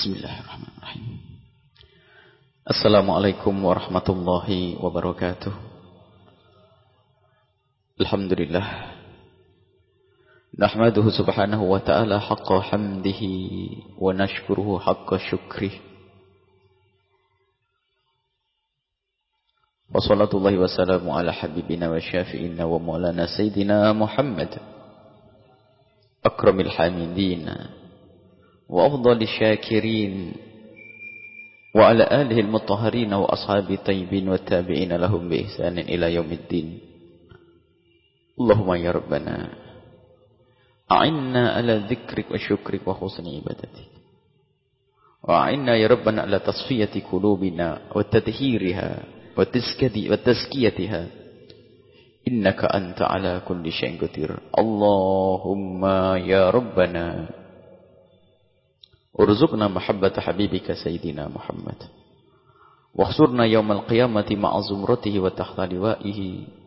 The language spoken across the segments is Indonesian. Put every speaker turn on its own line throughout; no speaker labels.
Bismillahirrahmanirrahim. Assalamualaikum warahmatullahi wabarakatuh. Alhamdulillah. Nahmaduhu subhanahu wa ta'ala haqqa hamdihi wa nashkuruhu haqqa syukrih. Wa salatullahi wa salamu ala habibina wa syafi'ina wa maulana sayyidina Muhammad. Akramil hamidina. وأفضل الشاكرين وعلى آله المطهرين وأصحاب الطيبين والتابعين لهم بإحسان إلى يوم الدين. اللهم يا ربنا أعنا على ذكرك وشكرك وحسن عبادتك. وأعنا يا ربنا على تصفية قلوبنا وتطهيرها وتزكيتها. إنك أنت على كل شيء قدير. اللهم يا ربنا Urzuqna mahabbata habibika Sayyidina Muhammad. Wahsurna yawmal qiyamati ma'a zumratihi wa tahta liwa'ihi.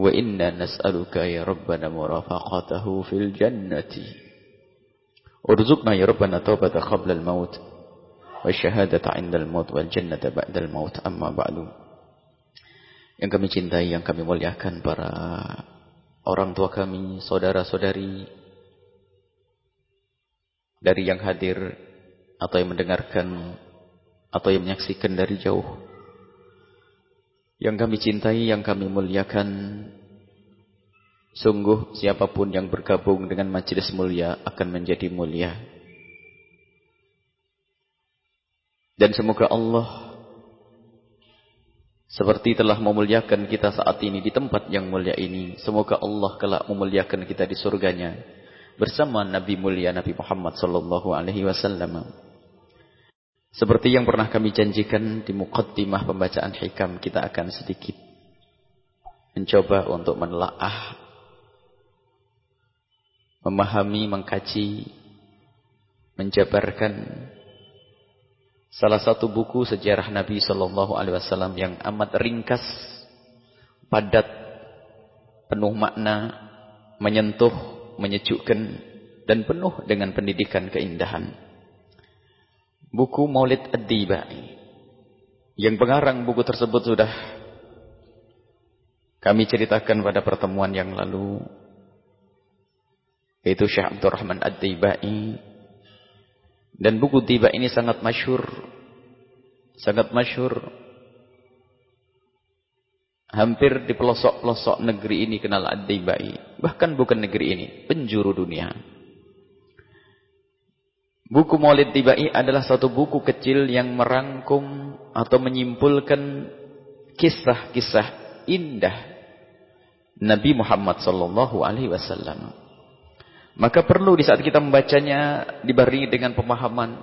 Wa inna nas'aluka ya Rabbana murafaqatahu fil jannati. Urzuqna ya Rabbana taubata qabla al-maut. Wa syahadata inda al-maut wal jannata ba'da al-maut. Amma ba'du. Yang kami cintai, yang kami muliakan para orang tua kami, saudara-saudari, dari yang hadir atau yang mendengarkan atau yang menyaksikan dari jauh. Yang kami cintai, yang kami muliakan, sungguh siapa pun yang bergabung dengan majelis mulia akan menjadi mulia. Dan semoga Allah seperti telah memuliakan kita saat ini di tempat yang mulia ini. Semoga Allah kelak memuliakan kita di surganya bersama Nabi mulia Nabi Muhammad sallallahu alaihi wasallam. Seperti yang pernah kami janjikan di muqaddimah pembacaan hikam kita akan sedikit mencoba untuk menelaah memahami, mengkaji, menjabarkan salah satu buku sejarah Nabi sallallahu alaihi wasallam yang amat ringkas, padat, penuh makna, menyentuh menyejukkan dan penuh dengan pendidikan keindahan. Buku Maulid Ad-Dibai. Yang pengarang buku tersebut sudah kami ceritakan pada pertemuan yang lalu. Yaitu Syekh Abdurrahman Ad-Dibai. Dan buku Dibai ini sangat masyur. Sangat masyur Hampir di pelosok-pelosok negeri ini kenal Ad-Dibai. Bahkan bukan negeri ini, penjuru dunia. Buku Maulid Dibai adalah satu buku kecil yang merangkum atau menyimpulkan kisah-kisah indah Nabi Muhammad sallallahu alaihi wasallam. Maka perlu di saat kita membacanya dibarengi dengan pemahaman.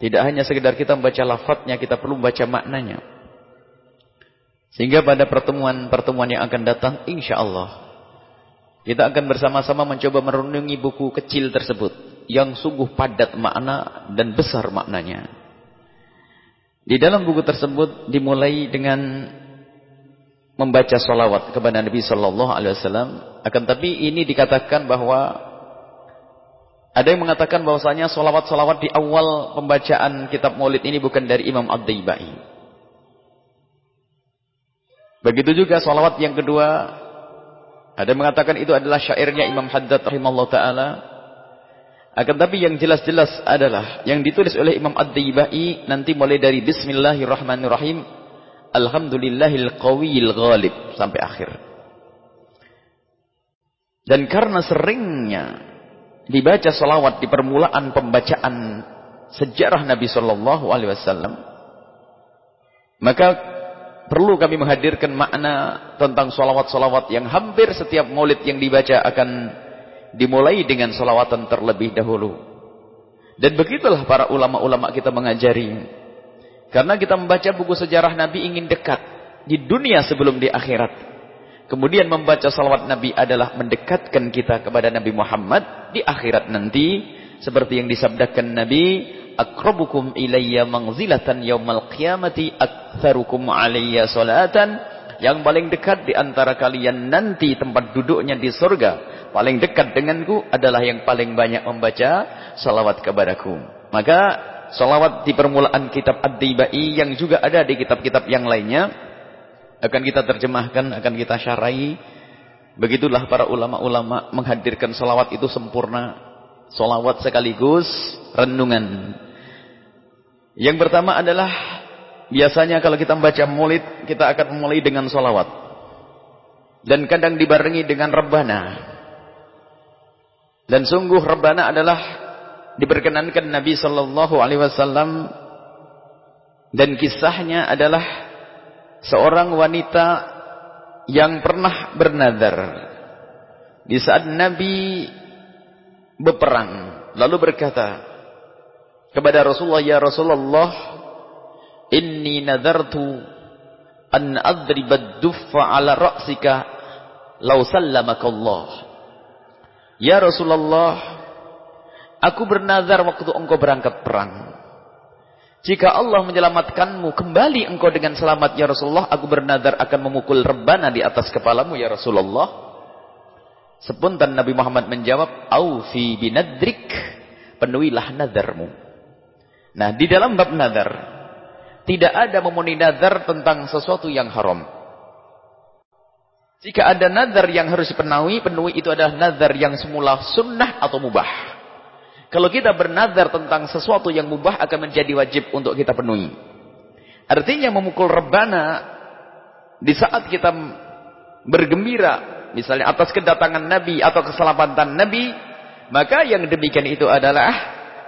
Tidak hanya sekedar kita membaca lafadznya, kita perlu membaca maknanya. Sehingga pada pertemuan-pertemuan yang akan datang, insya Allah, kita akan bersama-sama mencoba merenungi buku kecil tersebut. Yang sungguh padat makna dan besar maknanya. Di dalam buku tersebut dimulai dengan membaca salawat kepada Nabi Sallallahu Alaihi Wasallam. Akan tapi ini dikatakan bahwa ada yang mengatakan bahwasanya salawat-salawat di awal pembacaan kitab Maulid ini bukan dari Imam Ad-Daibai. Begitu juga salawat yang kedua. Ada mengatakan itu adalah syairnya Imam Haddad rahimahullah ta'ala. Akan tapi yang jelas-jelas adalah yang ditulis oleh Imam Ad-Dibai nanti mulai dari Bismillahirrahmanirrahim. Alhamdulillahil qawiyil ghalib. Sampai akhir. Dan karena seringnya dibaca salawat di permulaan pembacaan sejarah Nabi Sallallahu Alaihi Wasallam. Maka perlu kami menghadirkan makna tentang solawat-solawat yang hampir setiap maulid yang dibaca akan dimulai dengan solawatan terlebih dahulu. Dan begitulah para ulama-ulama kita mengajari. Karena kita membaca buku sejarah Nabi ingin dekat di dunia sebelum di akhirat. Kemudian membaca salawat Nabi adalah mendekatkan kita kepada Nabi Muhammad di akhirat nanti. Seperti yang disabdakan Nabi, akrabukum ilayya manzilatan yaumal qiyamati aktsarukum alayya salatan yang paling dekat di antara kalian nanti tempat duduknya di surga paling dekat denganku adalah yang paling banyak membaca salawat kepadaku. Maka salawat di permulaan kitab Ad-Dibai yang juga ada di kitab-kitab yang lainnya akan kita terjemahkan, akan kita syarahi. Begitulah para ulama-ulama menghadirkan salawat itu sempurna. Salawat sekaligus renungan. Yang pertama adalah biasanya kalau kita membaca maulid kita akan memulai dengan salawat. Dan kadang dibarengi dengan rebana. Dan sungguh rebana adalah diperkenankan Nabi sallallahu alaihi wasallam dan kisahnya adalah seorang wanita yang pernah bernazar di saat Nabi berperang lalu berkata kepada Rasulullah ya Rasulullah inni nadartu an adriba duffa ala ra'sika law sallamaka Allah ya Rasulullah Aku bernazar waktu engkau berangkat perang. Jika Allah menyelamatkanmu kembali engkau dengan selamat ya Rasulullah, aku bernazar akan memukul rebana di atas kepalamu ya Rasulullah. Sepuntan Nabi Muhammad menjawab, "Aufi binadrik." Penuhilah nazarmu. Nah, di dalam bab nazar tidak ada memenuhi nazar tentang sesuatu yang haram. Jika ada nazar yang harus dipenuhi, penuhi itu adalah nazar yang semula sunnah atau mubah. Kalau kita bernazar tentang sesuatu yang mubah akan menjadi wajib untuk kita penuhi. Artinya memukul rebana di saat kita bergembira, misalnya atas kedatangan Nabi atau keselamatan Nabi, maka yang demikian itu adalah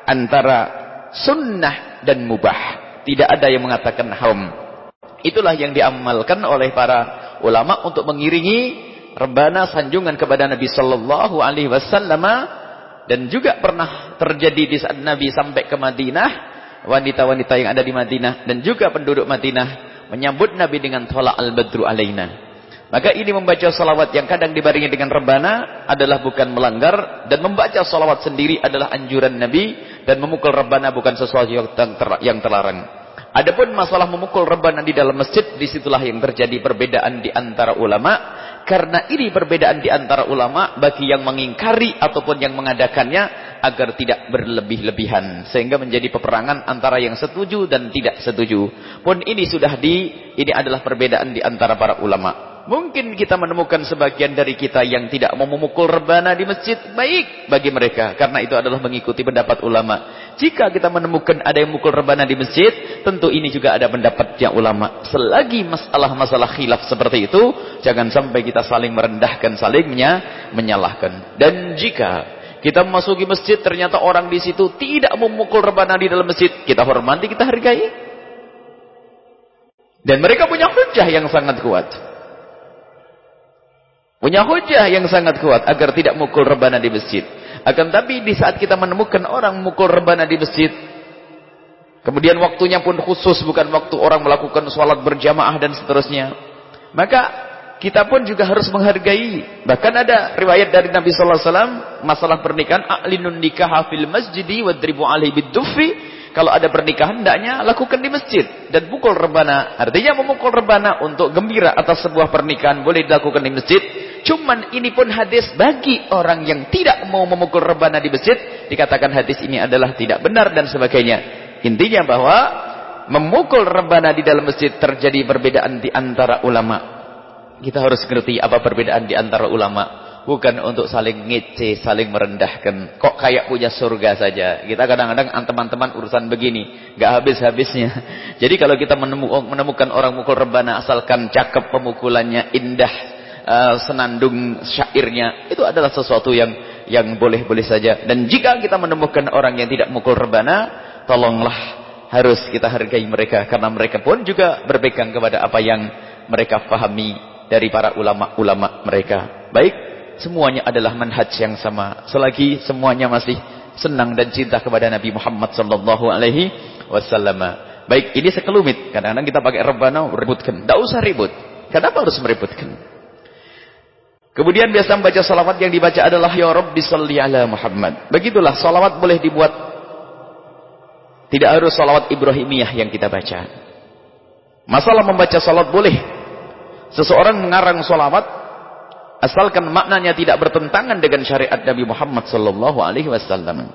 antara sunnah dan mubah. Tidak ada yang mengatakan haram. Itulah yang diamalkan oleh para ulama untuk mengiringi rebana sanjungan kepada Nabi sallallahu alaihi wasallam dan juga pernah terjadi di saat Nabi sampai ke Madinah, wanita-wanita yang ada di Madinah dan juga penduduk Madinah menyambut Nabi dengan tolak al-badru alaina. Maka ini membaca salawat yang kadang dibarengi dengan rebana adalah bukan melanggar dan membaca salawat sendiri adalah anjuran Nabi dan memukul rebana bukan sesuatu yang terlarang. Adapun masalah memukul rebana di dalam masjid, di situlah yang terjadi perbedaan di antara ulama karena ini perbedaan di antara ulama bagi yang mengingkari ataupun yang mengadakannya agar tidak berlebih-lebihan sehingga menjadi peperangan antara yang setuju dan tidak setuju. Pun ini sudah di ini adalah perbedaan di antara para ulama. Mungkin kita menemukan sebagian dari kita yang tidak mau memukul rebana di masjid. Baik bagi mereka. Karena itu adalah mengikuti pendapat ulama. Jika kita menemukan ada yang memukul rebana di masjid. Tentu ini juga ada pendapatnya ulama. Selagi masalah-masalah khilaf seperti itu. Jangan sampai kita saling merendahkan, saling menyalahkan. Dan jika kita memasuki masjid ternyata orang di situ tidak memukul rebana di dalam masjid. Kita hormati, kita hargai. Dan mereka punya hujah yang sangat kuat. Punya hujah yang sangat kuat agar tidak mukul rebana di masjid. Akan tapi di saat kita menemukan orang mukul rebana di masjid. Kemudian waktunya pun khusus bukan waktu orang melakukan sholat berjamaah dan seterusnya. Maka kita pun juga harus menghargai. Bahkan ada riwayat dari Nabi Sallallahu Alaihi Wasallam masalah pernikahan. A'linun nikah fil masjidi wadribu alaihi biddufi. Kalau ada pernikahan, hendaknya lakukan di masjid. Dan pukul rebana. Artinya memukul rebana untuk gembira atas sebuah pernikahan. Boleh dilakukan di masjid. Cuman ini pun hadis bagi orang yang tidak mau memukul rebana di masjid. Dikatakan hadis ini adalah tidak benar dan sebagainya. Intinya bahwa memukul rebana di dalam masjid terjadi perbedaan di antara ulama. Kita harus mengerti apa perbedaan di antara ulama bukan untuk saling ngece, saling merendahkan. Kok kayak punya surga saja. Kita kadang-kadang teman-teman urusan begini, nggak habis-habisnya. Jadi kalau kita menemukan orang mukul rebana asalkan cakep pemukulannya, indah uh, senandung syairnya, itu adalah sesuatu yang yang boleh-boleh saja. Dan jika kita menemukan orang yang tidak mukul rebana, tolonglah harus kita hargai mereka karena mereka pun juga berpegang kepada apa yang mereka fahami dari para ulama-ulama mereka. Baik, semuanya adalah manhaj yang sama. Selagi semuanya masih senang dan cinta kepada Nabi Muhammad sallallahu alaihi wasallam. Baik, ini sekelumit. Kadang-kadang kita pakai rebana ributkan. Tidak usah ribut. Kenapa harus meributkan? Kemudian biasa membaca salawat yang dibaca adalah Ya Rabbi salli ala Muhammad. Begitulah salawat boleh dibuat. Tidak harus salawat Ibrahimiyah yang kita baca. Masalah membaca salawat boleh. Seseorang mengarang salawat Asalkan maknanya tidak bertentangan dengan syariat Nabi Muhammad sallallahu alaihi wasallam.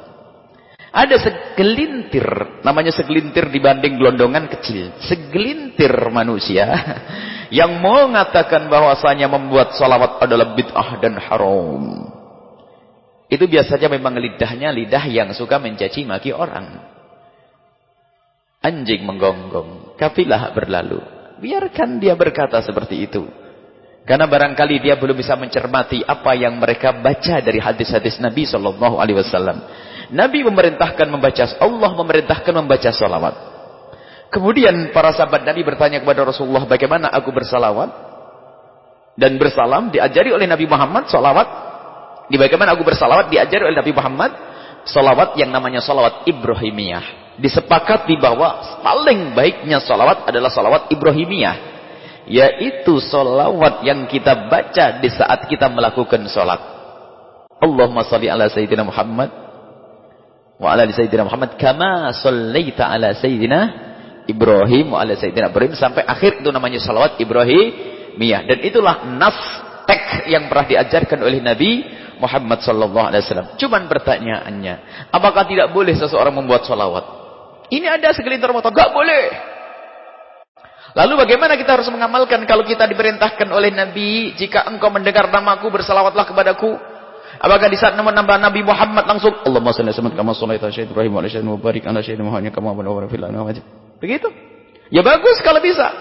Ada segelintir, namanya segelintir dibanding gelondongan kecil. Segelintir manusia yang mengatakan bahwasanya membuat salawat adalah bid'ah dan haram. Itu biasanya memang lidahnya lidah yang suka mencaci maki orang. Anjing menggonggong, kafilah berlalu. Biarkan dia berkata seperti itu. Karena barangkali dia belum bisa mencermati apa yang mereka baca dari hadis-hadis Nabi Shallallahu Alaihi Wasallam. Nabi memerintahkan membaca, Allah memerintahkan membaca salawat. Kemudian para sahabat Nabi bertanya kepada Rasulullah, bagaimana aku bersalawat? Dan bersalam diajari oleh Nabi Muhammad salawat. Di bagaimana aku bersalawat diajari oleh Nabi Muhammad salawat yang namanya salawat Ibrahimiyah. Disepakati bahwa paling baiknya salawat adalah salawat Ibrahimiyah yaitu solawat yang kita baca di saat kita melakukan solat. Allahumma salli ala Sayyidina Muhammad wa ala Sayyidina Muhammad kama sallaita ala Sayyidina Ibrahim wa ala Sayyidina Ibrahim sampai akhir itu namanya salawat Ibrahimiyah dan itulah nas tek yang pernah diajarkan oleh Nabi Muhammad sallallahu alaihi wasallam. Cuman pertanyaannya, apakah tidak boleh seseorang membuat salawat? Ini ada segelintir motor, enggak boleh. Lalu bagaimana kita harus mengamalkan kalau kita diperintahkan oleh Nabi, jika engkau mendengar namaku bersalawatlah kepadaku. Apakah di saat nama nambah Nabi Muhammad langsung Allahumma salli alaihi kama shallaita ala Ibrahim wa ala wa barik ala sayyidina Muhammad kama barakta fil alamin. Begitu? Ya bagus kalau bisa.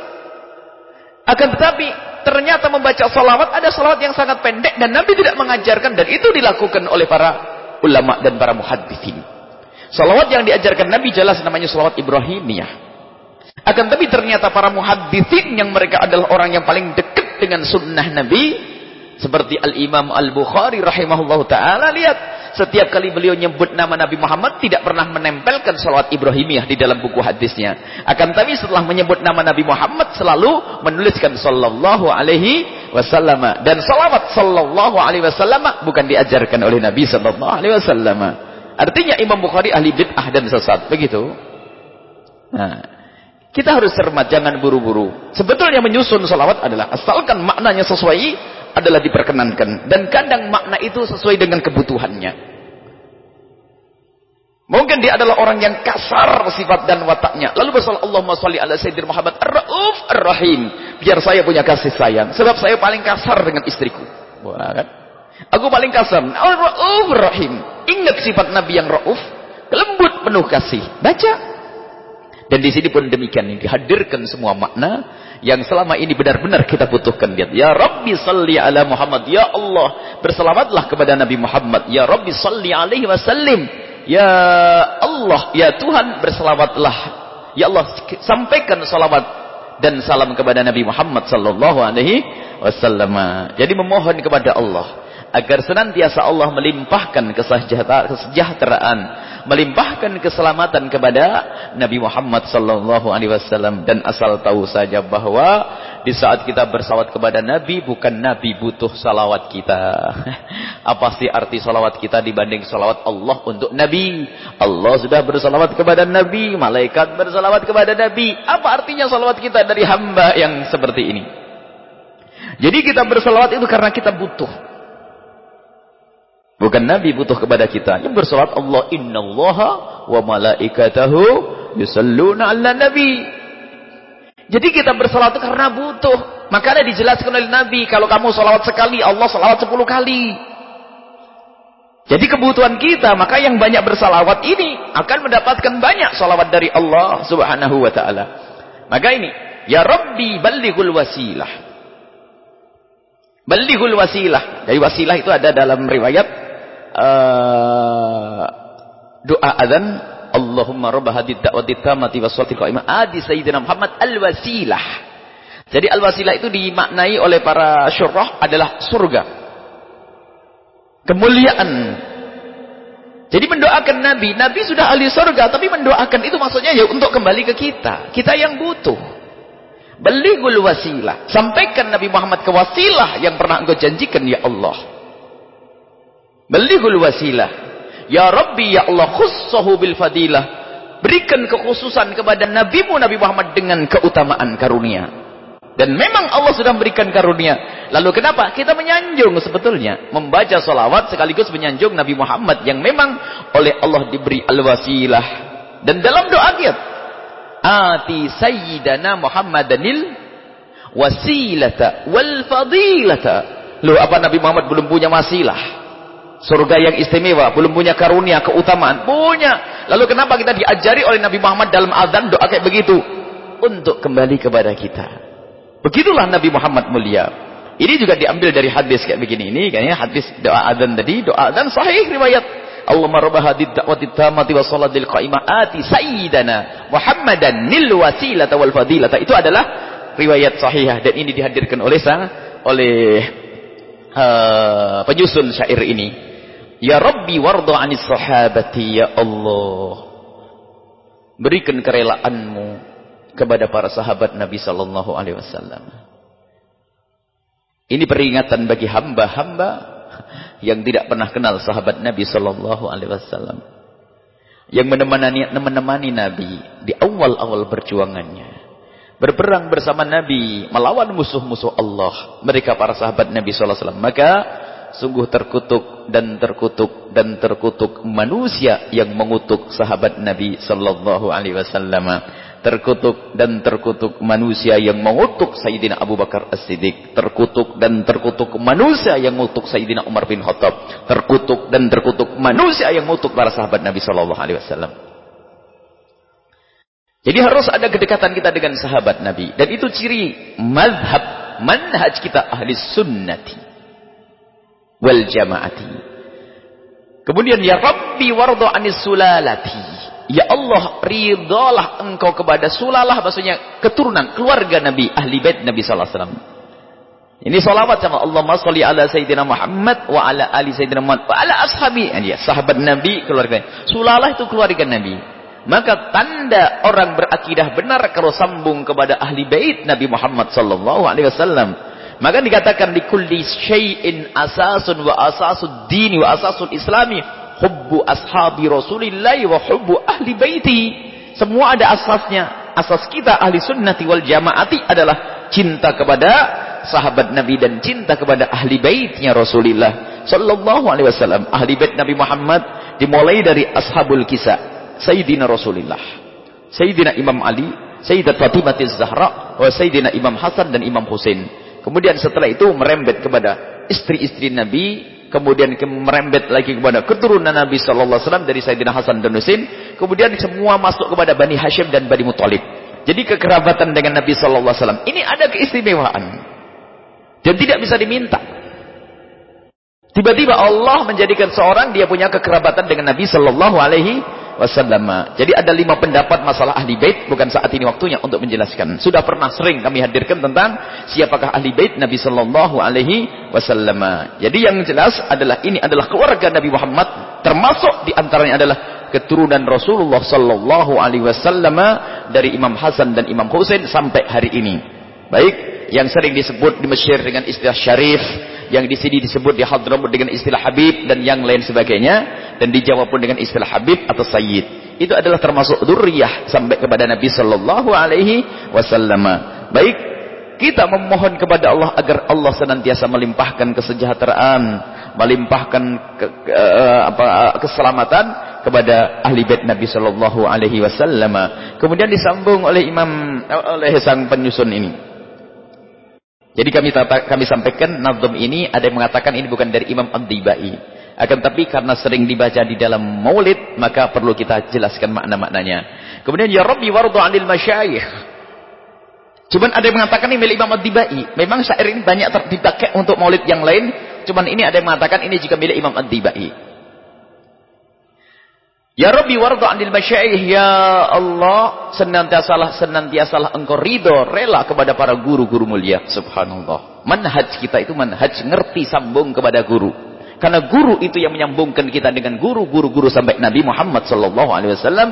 Akan tetapi ternyata membaca salawat ada salawat yang sangat pendek dan Nabi tidak mengajarkan dan itu dilakukan oleh para ulama dan para muhaddithin. Salawat yang diajarkan Nabi jelas namanya salawat Ibrahimiyah. Akan tapi ternyata para muhadithin yang mereka adalah orang yang paling dekat dengan sunnah Nabi. Seperti Al-Imam Al-Bukhari rahimahullah ta'ala. Lihat, setiap kali beliau nyebut nama Nabi Muhammad tidak pernah menempelkan salawat Ibrahimiyah di dalam buku hadisnya. Akan tapi setelah menyebut nama Nabi Muhammad selalu menuliskan sallallahu alaihi wasallam. Dan salawat sallallahu alaihi wasallam bukan diajarkan oleh Nabi sallallahu alaihi wasallam. Artinya Imam Bukhari ahli bid'ah dan sesat. Begitu. Nah, kita harus cermat, jangan buru-buru. Sebetulnya menyusun salawat adalah asalkan maknanya sesuai adalah diperkenankan. Dan kadang makna itu sesuai dengan kebutuhannya. Mungkin dia adalah orang yang kasar sifat dan wataknya. Lalu bersalah Allahumma salli ala Sayyidina Muhammad ar-Ra'uf ar-Rahim. Biar saya punya kasih sayang. Sebab saya paling kasar dengan istriku. Wah, kan? Aku paling kasar. Ar-Ra'uf ar-Rahim. Ingat sifat Nabi yang Ra'uf. Lembut penuh kasih. Baca. Dan di sini pun demikian dihadirkan semua makna yang selama ini benar-benar kita butuhkan lihat. Ya Rabbi salli ala Muhammad. Ya Allah, berselamatlah kepada Nabi Muhammad. Ya Rabbi salli alaihi wasallim. Ya Allah, ya Tuhan berselamatlah. Ya Allah, sampaikan salawat dan salam kepada Nabi Muhammad sallallahu alaihi wasallam. Jadi memohon kepada Allah agar senantiasa Allah melimpahkan kesejahteraan, melimpahkan keselamatan kepada Nabi Muhammad sallallahu alaihi wasallam dan asal tahu saja bahwa di saat kita bersalawat kepada Nabi bukan Nabi butuh salawat kita. Apa sih arti salawat kita dibanding salawat Allah untuk Nabi? Allah sudah bersalawat kepada Nabi, malaikat bersalawat kepada Nabi. Apa artinya salawat kita dari hamba yang seperti ini? Jadi kita bersalawat itu karena kita butuh. Bukan Nabi butuh kepada kita. Yang bersolat Allah innallaha wa malaikatahu yusalluna ala nabi. Jadi kita bersolat itu karena butuh. Maka ada dijelaskan oleh Nabi. Kalau kamu salawat sekali, Allah salawat sepuluh kali. Jadi kebutuhan kita, maka yang banyak bersalawat ini akan mendapatkan banyak salawat dari Allah subhanahu wa ta'ala. Maka ini, Ya Rabbi balighul wasilah. Balighul wasilah. Jadi wasilah itu ada dalam riwayat uh, doa adzan Allahumma rabb hadhihi da'wati tammati was salati qa'imah adi sayyidina Muhammad al-wasilah. Jadi al-wasilah itu dimaknai oleh para syurah adalah surga. Kemuliaan. Jadi mendoakan Nabi, Nabi sudah ahli surga, tapi mendoakan itu maksudnya ya untuk kembali ke kita. Kita yang butuh. Belighul wasilah. Sampaikan Nabi Muhammad ke wasilah yang pernah engkau janjikan ya Allah. Belighul wasilah. Ya Rabbi ya Allah khussahu bil fadilah. Berikan kekhususan kepada nabimu Nabi Muhammad dengan keutamaan karunia. Dan memang Allah sudah memberikan karunia. Lalu kenapa? Kita menyanjung sebetulnya. Membaca solawat sekaligus menyanjung Nabi Muhammad yang memang oleh Allah diberi al-wasilah. Dan dalam doa kita, Ati Sayyidana Muhammadanil wasilata wal fadilata. Loh apa Nabi Muhammad belum punya wasilah? Surga yang istimewa, belum punya karunia, keutamaan. Punya. Lalu kenapa kita diajari oleh Nabi Muhammad dalam azan doa kayak begitu? Untuk kembali kepada kita. Begitulah Nabi Muhammad mulia. Ini juga diambil dari hadis kayak begini ini, kayaknya hadis doa adzan tadi, doa adzan sahih riwayat. Allahumma rabb hadhihi da'wati tammati wa salatil qa'imah ati sayyidana Muhammadan nil wasilata wal fadilata. Itu adalah riwayat sahihah dan ini dihadirkan oleh sang oleh uh, penyusun syair ini. Ya Rabbi warda 'anis sahabati ya Allah. Berikan kerelaanmu kepada para sahabat Nabi sallallahu alaihi wasallam. Ini peringatan bagi hamba-hamba yang tidak pernah kenal sahabat Nabi sallallahu alaihi wasallam. Yang menemani menemani Nabi di awal-awal perjuangannya. Berperang bersama Nabi melawan musuh-musuh Allah. Mereka para sahabat Nabi sallallahu alaihi wasallam. Maka sungguh terkutuk dan terkutuk dan terkutuk manusia yang mengutuk sahabat Nabi sallallahu alaihi wasallam. Terkutuk dan terkutuk manusia yang mengutuk Sayyidina Abu Bakar As-Siddiq. Terkutuk dan terkutuk manusia yang mengutuk Sayyidina Umar bin Khattab. Terkutuk dan terkutuk manusia yang mengutuk para sahabat Nabi sallallahu alaihi wasallam. Jadi harus ada kedekatan kita dengan sahabat Nabi. Dan itu ciri mazhab manhaj kita ahli sunnati wal jamaati kemudian ya Rabbi wardo anis sulalati Ya Allah, ridalah engkau kepada sulalah, maksudnya keturunan, keluarga Nabi, ahli bait Nabi sallallahu alaihi wasallam. Ini salawat sama Allah sholli ala Sayyidina Muhammad wa ala ali Sayyidina Muhammad wa ala ashabi. Ya, sahabat Nabi, keluarga. Sulalah itu keluarga Nabi. Maka tanda orang berakidah benar kalau sambung kepada ahli bait Nabi Muhammad sallallahu alaihi wasallam. Maka dikatakan di kulli syai'in asasun wa asasud dini wa asasul islami hubbu ashabi Rasulillah wa hubbu ahli baiti. Semua ada asasnya. Asas kita ahli sunnati wal jamaati adalah cinta kepada sahabat Nabi dan cinta kepada ahli baitnya Rasulullah sallallahu alaihi wasallam. Ahli bait Nabi Muhammad dimulai dari ashabul kisah. Sayyidina Rasulullah. Sayyidina Imam Ali, Sayyidat Fatimah Zahra, wa Sayyidina Imam Hasan dan Imam Husain. Kemudian setelah itu merembet kepada istri-istri Nabi kemudian merembet lagi kepada keturunan Nabi sallallahu alaihi wasallam dari Sayyidina Hasan dan Husain, kemudian semua masuk kepada Bani Hashim dan Bani Muthalib. Jadi kekerabatan dengan Nabi sallallahu alaihi wasallam ini ada keistimewaan. Dan tidak bisa diminta. Tiba-tiba Allah menjadikan seorang dia punya kekerabatan dengan Nabi sallallahu alaihi wasallam. Jadi ada lima pendapat masalah ahli bait, bukan saat ini waktunya untuk menjelaskan. Sudah pernah sering kami hadirkan tentang siapakah ahli bait Nabi sallallahu alaihi wasallam. Jadi yang jelas adalah ini adalah keluarga Nabi Muhammad, termasuk di antaranya adalah keturunan Rasulullah sallallahu alaihi wasallam dari Imam Hasan dan Imam Husain sampai hari ini. Baik, yang sering disebut di Mesir dengan istilah syarif, yang di sini disebut di Hadramut dengan istilah Habib dan yang lain sebagainya dan di Jawa pun dengan istilah Habib atau Sayyid. Itu adalah termasuk durriyah sampai kepada Nabi sallallahu alaihi wasallam. Baik, kita memohon kepada Allah agar Allah senantiasa melimpahkan kesejahteraan, melimpahkan ke, ke, apa, keselamatan kepada ahli bait Nabi sallallahu alaihi wasallam. Kemudian disambung oleh Imam oleh sang penyusun ini. Jadi kami kami sampaikan nazam ini ada yang mengatakan ini bukan dari Imam Ad-Dibai. Akan tapi karena sering dibaca di dalam maulid maka perlu kita jelaskan makna-maknanya. Kemudian ya Rabbi wardu 'anil masyayikh. Cuman ada yang mengatakan ini milik Imam Ad-Dibai. Memang syair ini banyak dipakai untuk maulid yang lain, cuman ini ada yang mengatakan ini juga milik Imam Ad-Dibai. Ya Rabbi warda anil masyayikh ya Allah senantiasalah senantiasalah engkau ridho rela kepada para guru-guru mulia. Subhanallah. Manhaj kita itu manhaj ngerti sambung kepada guru. Karena guru itu yang menyambungkan kita dengan guru-guru-guru sampai Nabi Muhammad sallallahu alaihi wasallam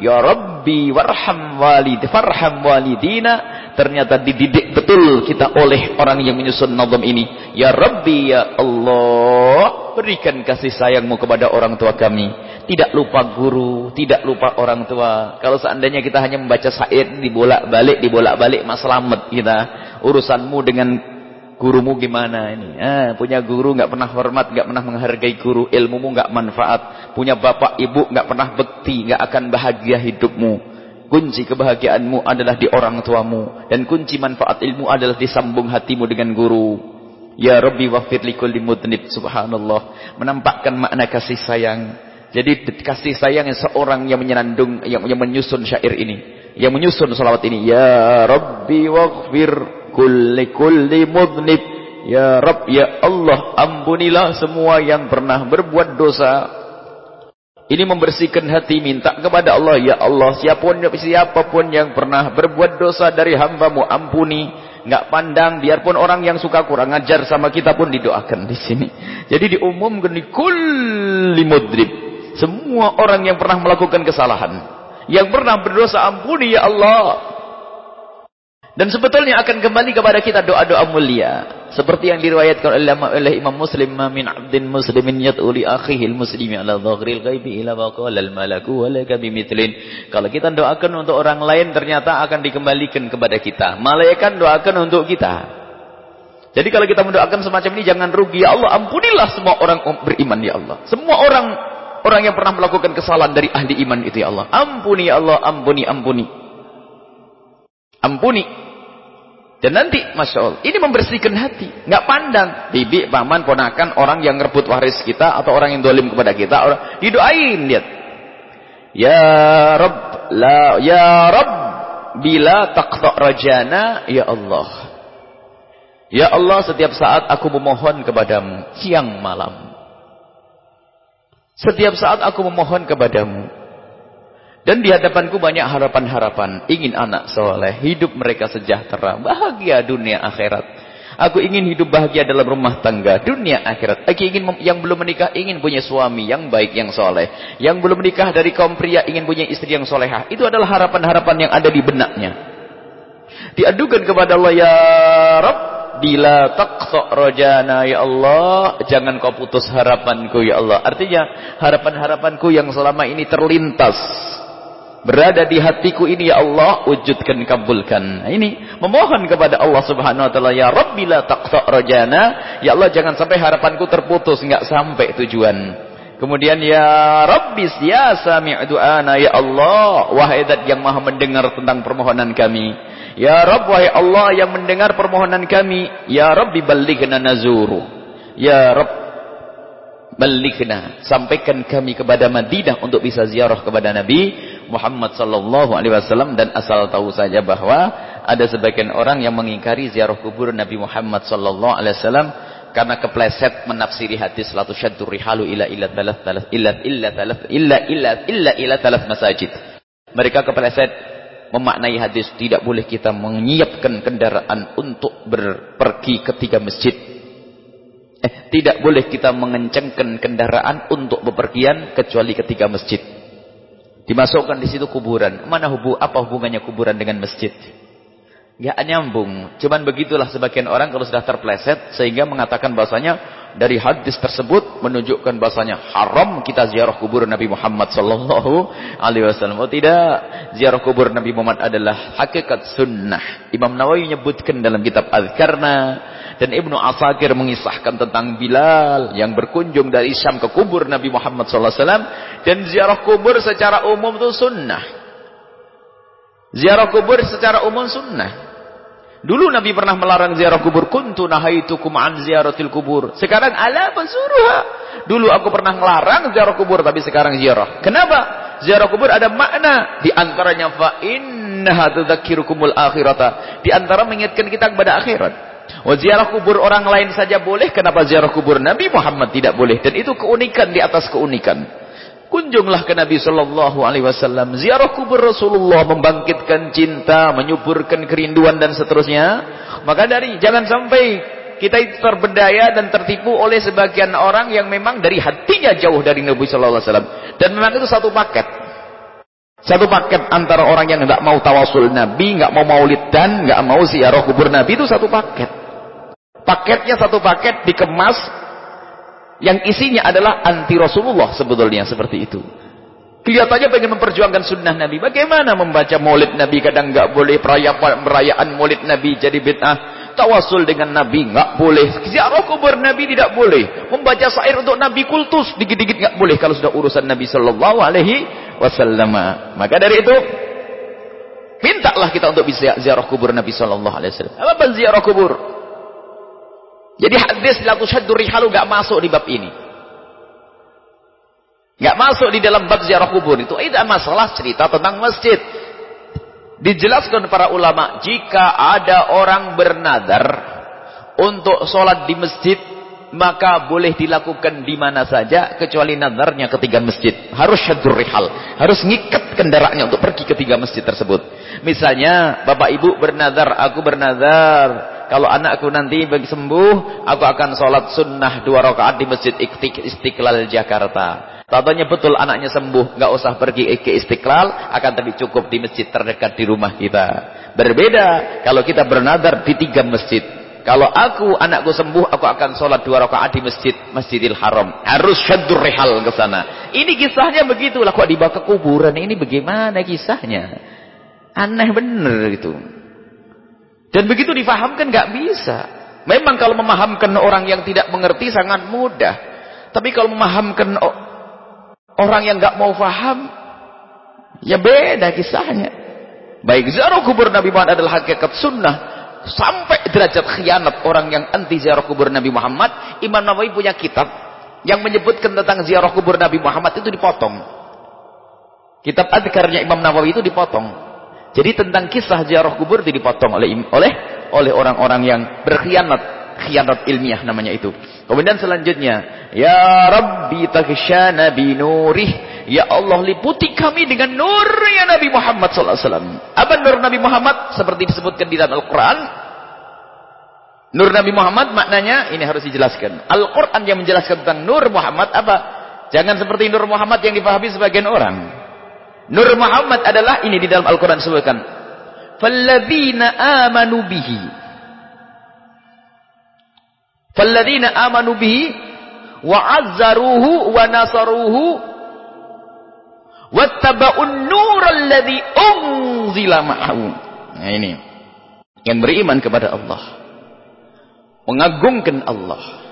ya Rabbi warham walid farham walidina ternyata dididik betul kita oleh orang yang menyusun nazam ini ya Rabbi ya Allah berikan kasih sayangmu kepada orang tua kami tidak lupa guru, tidak lupa orang tua. Kalau seandainya kita hanya membaca syair dibolak-balik, dibolak-balik, mas selamat kita. Urusanmu dengan Gurumu gimana ini? Ah, punya guru nggak pernah hormat, nggak pernah menghargai guru, ilmumu nggak manfaat. Punya bapak ibu nggak pernah bekti, nggak akan bahagia hidupmu. Kunci kebahagiaanmu adalah di orang tuamu dan kunci manfaat ilmu adalah disambung hatimu dengan guru. Ya Rabbi wafir likulli mudnib subhanallah menampakkan makna kasih sayang. Jadi kasih sayang seorang yang menyenandung yang, yang menyusun syair ini, yang menyusun salawat ini. Ya Rabbi waghfir kulli kulli mudnib. Ya Rabb ya Allah ampunilah semua yang pernah berbuat dosa. Ini membersihkan hati minta kepada Allah ya Allah siapa pun siapa pun yang pernah berbuat dosa dari hambamu ampuni. Enggak pandang biarpun orang yang suka kurang ajar sama kita pun didoakan di sini. Jadi diumumkan di kulli mudrib semua orang yang pernah melakukan kesalahan yang pernah berdosa ampuni ya Allah dan sebetulnya akan kembali kepada kita doa-doa mulia. Seperti yang diriwayatkan oleh, Imam Muslim. min abdin muslimin yad'u li akhihil muslimi ala dhaghril ghaibi ila waqala al-malaku walaka bimitlin. Kalau kita doakan untuk orang lain ternyata akan dikembalikan kepada kita. Malaikat doakan untuk kita. Jadi kalau kita mendoakan semacam ini jangan rugi. Ya Allah ampunilah semua orang beriman ya Allah. Semua orang orang yang pernah melakukan kesalahan dari ahli iman itu ya Allah. Ampuni ya Allah, ampuni, ampuni. Ampuni. Dan nanti, Masya Allah, ini membersihkan hati. Nggak pandang. Bibi, paman, ponakan, orang yang ngerebut waris kita, atau orang yang dolim kepada kita. Orang, didoain, lihat. Ya Rabb, la, ya Rabb, bila taqta' rajana, ya Allah. Ya Allah, setiap saat aku memohon kepadamu, siang malam. Setiap saat aku memohon kepadamu, dan di hadapanku banyak harapan-harapan. Ingin anak soleh, hidup mereka sejahtera, bahagia dunia akhirat. Aku ingin hidup bahagia dalam rumah tangga, dunia akhirat. Aku ingin yang belum menikah ingin punya suami yang baik, yang soleh. Yang belum menikah dari kaum pria ingin punya istri yang solehah. Itu adalah harapan-harapan yang ada di benaknya. Diadukan kepada Allah, Ya Rabb, bila taqsa rojana ya Allah jangan kau putus harapanku ya Allah artinya harapan-harapanku yang selama ini terlintas berada di hatiku ini ya Allah wujudkan kabulkan. Nah, ini memohon kepada Allah subhanahu wa ta'ala ya Rabbi la taqta rajana ya Allah jangan sampai harapanku terputus enggak sampai tujuan. Kemudian ya Rabbi ya sami' du'ana. Ya Allah wahai yang maha mendengar tentang permohonan kami. Ya Rabb wahai Allah yang mendengar permohonan kami. Ya Rabbi balighna nazuru. Ya Rabb balighna sampaikan kami kepada Madinah untuk bisa ziarah kepada Nabi Muhammad sallallahu alaihi wasallam dan asal tahu saja bahwa ada sebagian orang yang mengingkari ziarah kubur Nabi Muhammad sallallahu alaihi wasallam karena kepleset menafsiri hadis la tushaddu rihalu ila illa thalath thalath illa illa thalath illa illa illa ila thalath masajid. Mereka kepleset memaknai hadis tidak boleh kita menyiapkan kendaraan untuk berpergi ke tiga masjid. Eh tidak boleh kita mengencangkan kendaraan untuk bepergian kecuali ketiga masjid Dimasukkan di situ kuburan. Mana hubu apa hubungannya kuburan dengan masjid? Enggak nyambung. Cuman begitulah sebagian orang kalau sudah terpleset sehingga mengatakan bahasanya dari hadis tersebut menunjukkan bahasanya haram kita ziarah kubur Nabi Muhammad sallallahu alaihi wasallam. Oh tidak, ziarah kubur Nabi Muhammad adalah hakikat sunnah. Imam Nawawi menyebutkan dalam kitab Azkarna dan Ibnu Asakir mengisahkan tentang Bilal yang berkunjung dari Syam ke kubur Nabi Muhammad SAW. Dan ziarah kubur secara umum itu sunnah. Ziarah kubur secara umum sunnah. Dulu Nabi pernah melarang ziarah kubur. Kuntu nahaitukum an ziaratil kubur. Sekarang ala basuruha. Dulu aku pernah melarang ziarah kubur. Tapi sekarang ziarah. Kenapa? Ziarah kubur ada makna. Di antaranya fa innaha tudzakirukumul akhirata. Di antara mengingatkan kita kepada akhirat. Oh ziarah kubur orang lain saja boleh, kenapa ziarah kubur Nabi Muhammad tidak boleh? Dan itu keunikan di atas keunikan. Kunjunglah ke Nabi sallallahu alaihi wasallam. Ziarah kubur Rasulullah membangkitkan cinta, menyuburkan kerinduan dan seterusnya. Maka dari jangan sampai kita terbedaya dan tertipu oleh sebagian orang yang memang dari hatinya jauh dari Nabi sallallahu alaihi wasallam. Dan memang itu satu paket. Satu paket antara orang yang enggak mau tawasul Nabi, enggak mau maulid dan enggak mau ziarah kubur Nabi itu satu paket. Paketnya satu paket dikemas yang isinya adalah anti Rasulullah sebetulnya seperti itu. Kelihatannya pengen memperjuangkan sunnah Nabi. Bagaimana membaca maulid Nabi kadang nggak boleh perayaan, perayaan maulid Nabi jadi bid'ah. Tawasul dengan Nabi nggak boleh. Ziarah kubur Nabi tidak boleh. Membaca syair untuk Nabi kultus dikit-dikit nggak boleh kalau sudah urusan Nabi Shallallahu Alaihi Wasallam. Maka dari itu mintalah kita untuk bisa ziarah kubur Nabi Shallallahu Alaihi Wasallam. Apa ziarah kubur? Jadi hadis la tushaddu rihalu nggak masuk di bab ini. Nggak masuk di dalam bab ziarah kubur itu. Itu masalah cerita tentang masjid. Dijelaskan para ulama, jika ada orang bernadar untuk sholat di masjid, maka boleh dilakukan di mana saja, kecuali nadarnya ketiga masjid. Harus syadur rihal, harus ngikat kendaraannya untuk pergi ketiga masjid tersebut. Misalnya, bapak ibu bernadar, aku bernadar, kalau anakku nanti sembuh, aku akan sholat sunnah dua rakaat di masjid Istiqlal Jakarta. Contohnya betul anaknya sembuh, nggak usah pergi ke Istiqlal, akan tapi cukup di masjid terdekat di rumah kita. Berbeda kalau kita bernadar di tiga masjid. Kalau aku anakku sembuh, aku akan sholat dua rakaat di masjid Masjidil Haram. Harus syadur rehal ke sana. Ini kisahnya begitu lah. Kok dibawa ke kuburan? Ini bagaimana kisahnya? Aneh bener itu. Dan begitu difahamkan nggak bisa. Memang kalau memahamkan orang yang tidak mengerti sangat mudah. Tapi kalau memahamkan Orang yang nggak mau faham, ya beda kisahnya. Baik ziarah kubur Nabi Muhammad adalah hakikat sunnah. Sampai derajat khianat orang yang anti ziarah kubur Nabi Muhammad. Imam Nawawi punya kitab yang menyebutkan tentang ziarah kubur Nabi Muhammad itu dipotong. Kitab adhikarnya Imam Nawawi itu dipotong. Jadi tentang kisah ziarah kubur itu dipotong oleh oleh oleh orang-orang yang berkhianat khianat ilmiah namanya itu. Kemudian selanjutnya, ya Rabbi taghsyana bi nurih. Ya Allah liputi kami dengan nur ya Nabi Muhammad sallallahu alaihi wasallam. Apa nur Nabi Muhammad seperti disebutkan di dalam Al-Qur'an? Nur Nabi Muhammad maknanya ini harus dijelaskan. Al-Qur'an yang menjelaskan tentang nur Muhammad apa? Jangan seperti nur Muhammad yang dipahami sebagian orang. Nur Muhammad adalah ini di dalam Al-Qur'an disebutkan. Falladzina amanu bihi Falladzina amanu bihi wa azzaruhu wa nasaruhu wattaba'un nural ladzi unzila ma'ahu. Nah ini. Yang beriman kepada Allah. Mengagungkan Allah.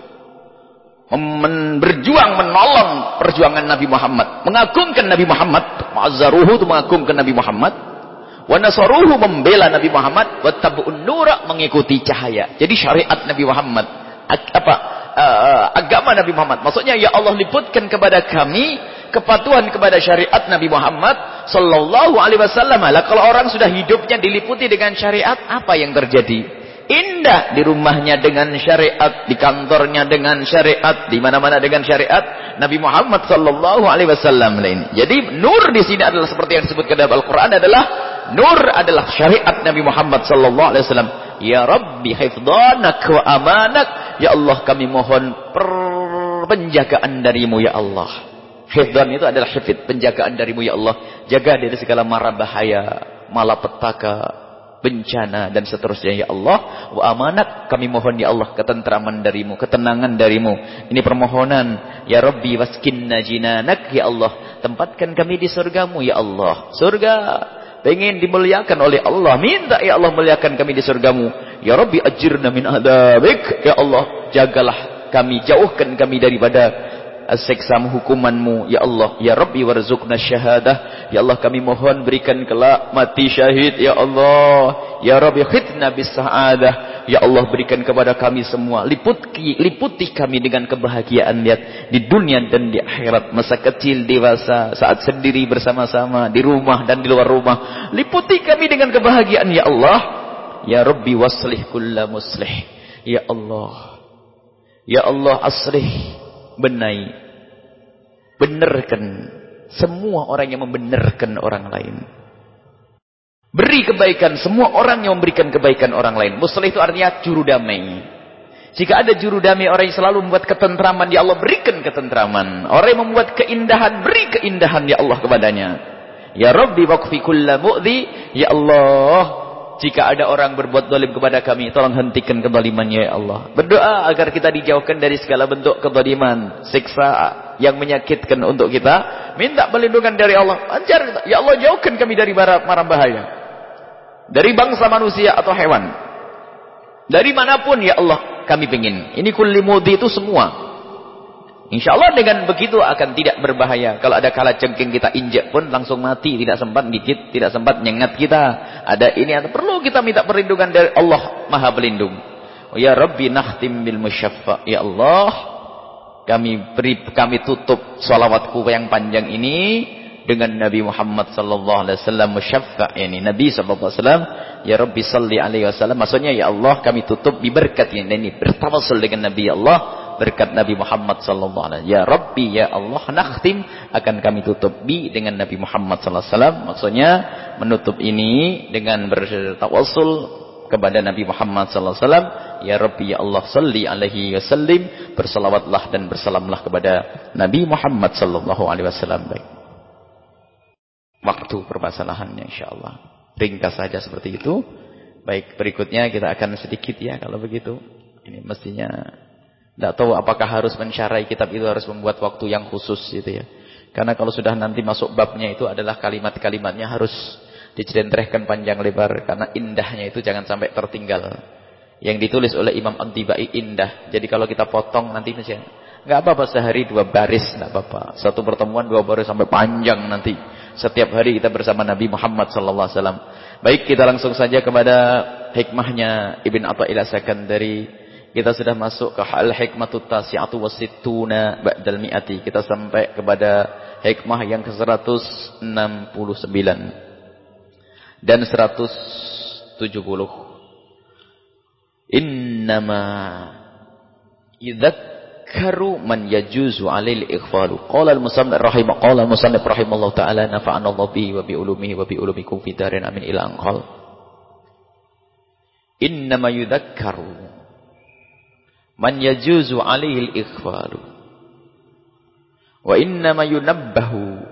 Men berjuang menolong perjuangan Nabi Muhammad. Mengagungkan Nabi Muhammad. Ma'azzaruhu itu mengagungkan Nabi Muhammad. Wa nasaruhu membela Nabi Muhammad. Wattaba'un nura mengikuti cahaya. Jadi syariat Nabi Muhammad apa uh, agama Nabi Muhammad. Maksudnya ya Allah liputkan kepada kami kepatuhan kepada syariat Nabi Muhammad sallallahu alaihi wasallam. Lah kalau orang sudah hidupnya diliputi dengan syariat, apa yang terjadi? Indah di rumahnya dengan syariat, di kantornya dengan syariat, di mana-mana dengan syariat Nabi Muhammad sallallahu alaihi wasallam lain. Jadi nur di sini adalah seperti yang disebutkan dalam Al-Qur'an adalah nur adalah syariat Nabi Muhammad sallallahu alaihi wasallam. Ya Rabbi hifdhanak wa amanak. Ya Allah kami mohon penjagaan darimu ya Allah. Hifdhan itu adalah hifid, penjagaan darimu ya Allah. Jaga dari segala mara bahaya, malapetaka, bencana dan seterusnya ya Allah wa amanat kami mohon ya Allah ketentraman darimu ketenangan darimu ini permohonan ya Rabbi waskinna jinanak ya Allah tempatkan kami di surgamu ya Allah surga pengen dimuliakan oleh Allah. Minta ya Allah muliakan kami di surgamu. Ya Rabbi ajirna min adabik. Ya Allah jagalah kami jauhkan kami daripada seksamu hukumanmu. Ya Allah ya Rabbi warzuqna syahadah. Ya Allah kami mohon berikan kelak mati syahid. Ya Allah ya Rabbi bis saadah ya Allah berikan kepada kami semua. Liputi liputi kami dengan kebahagiaan lihat di dunia dan di akhirat. Masa kecil dewasa saat sendiri bersama-sama di rumah dan di luar rumah. Liputi kami dengan kebahagiaan ya Allah. Ya Rabbi waslih kulla muslih. Ya Allah. Ya Allah aslih benai benarkan semua orang yang membenarkan orang lain. Beri kebaikan semua orang yang memberikan kebaikan orang lain. Muslih itu artinya juru damai. Jika ada juru damai orang yang selalu membuat ketentraman ya Allah berikan ketentraman. Orang yang membuat keindahan beri keindahan ya Allah kepadanya. Ya Rabbi waqfi kulla mu'zi ya Allah jika ada orang berbuat dolim kepada kami, tolong hentikan kedolimannya ya Allah. Berdoa agar kita dijauhkan dari segala bentuk kedoliman, siksa yang menyakitkan untuk kita. Minta perlindungan dari Allah. Anjar, ya Allah jauhkan kami dari marah bahaya. Dari bangsa manusia atau hewan. Dari mana pun ya Allah kami ingin. Ini kulli mudi itu semua. Insya Allah dengan begitu akan tidak berbahaya. Kalau ada kala cengking kita injak pun langsung mati. Tidak sempat gigit, tidak sempat nyengat kita. Ada ini, atau perlu kita minta perlindungan dari Allah Maha Pelindung. Ya Rabbi nahtim bil musyaffa. Ya Allah, kami beri, kami tutup salawatku yang panjang ini dengan Nabi Muhammad sallallahu alaihi wasallam musyaffa ini Nabi sallallahu alaihi wasallam ya Rabbi salli alaihi wasallam maksudnya ya Allah kami tutup berkat ini bertawasul dengan Nabi ya Allah berkat Nabi Muhammad sallallahu alaihi ya Rabbi ya Allah nakhtim akan kami tutup bi dengan Nabi Muhammad sallallahu alaihi wasallam. Maksudnya menutup ini dengan bertawassul kepada Nabi Muhammad sallallahu alaihi wasallam. Ya Rabbi ya Allah salli alaihi wasallim. Bersalawatlah dan bersalamlah kepada Nabi Muhammad sallallahu alaihi wasallam. Baik. Waktu permasalahannya insyaallah. Ringkas saja seperti itu. Baik berikutnya kita akan sedikit ya kalau begitu. Ini mestinya tidak tahu apakah harus mencarai kitab itu harus membuat waktu yang khusus gitu ya. Karena kalau sudah nanti masuk babnya itu adalah kalimat-kalimatnya harus dicelentrehkan panjang lebar. Karena indahnya itu jangan sampai tertinggal. Yang ditulis oleh Imam Antibai indah. Jadi kalau kita potong nanti misalnya. Enggak apa-apa sehari dua baris. Enggak apa-apa. Satu pertemuan dua baris sampai panjang nanti. Setiap hari kita bersama Nabi Muhammad SAW. Baik kita langsung saja kepada hikmahnya Ibn Atta'ila dari kita sudah masuk ke hal hikmatut tasi'atu wasittuna ba'dal mi'ati. Kita sampai kepada hikmah yang ke-169 dan 170. Innama yadhakkaru man yajuzu 'alil ighfalu. Qala al-musannif rahimah qala al-musannif rahimallahu ta'ala nafa'ana Allah bihi wa bi ulumihi wa bi ulumikum fi amin ila anqal. Innama yudhakkaru man yajuzu alaihi al-ikhfalu wa innama yunabbahu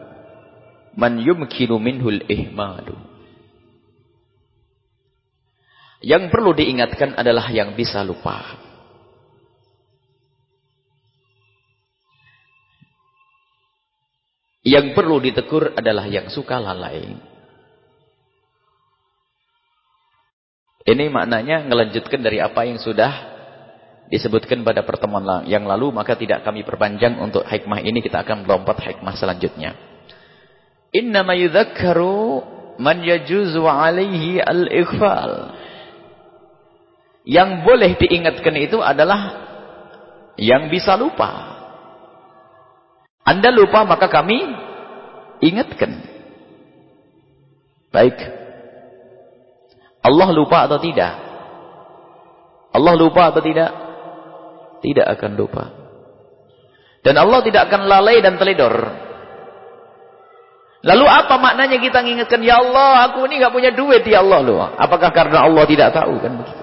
man yumkinu minhu al-ihmalu yang perlu diingatkan adalah yang bisa lupa. Yang perlu ditegur adalah yang suka lalai. Ini maknanya ngelanjutkan dari apa yang sudah disebutkan pada pertemuan yang lalu maka tidak kami perpanjang untuk hikmah ini. Kita akan melompat hikmah selanjutnya. Innama yudhakkaru man yajuzu alaihi al-ighfal. Yang boleh diingatkan itu adalah yang bisa lupa. Anda lupa maka kami ingatkan. Baik. Allah lupa atau tidak? Allah lupa atau tidak tidak akan lupa. Dan Allah tidak akan lalai dan teledor. Lalu apa maknanya kita mengingatkan, Ya Allah, aku ini nggak punya duit, Ya Allah. Loh. Apakah karena Allah tidak tahu? kan begitu.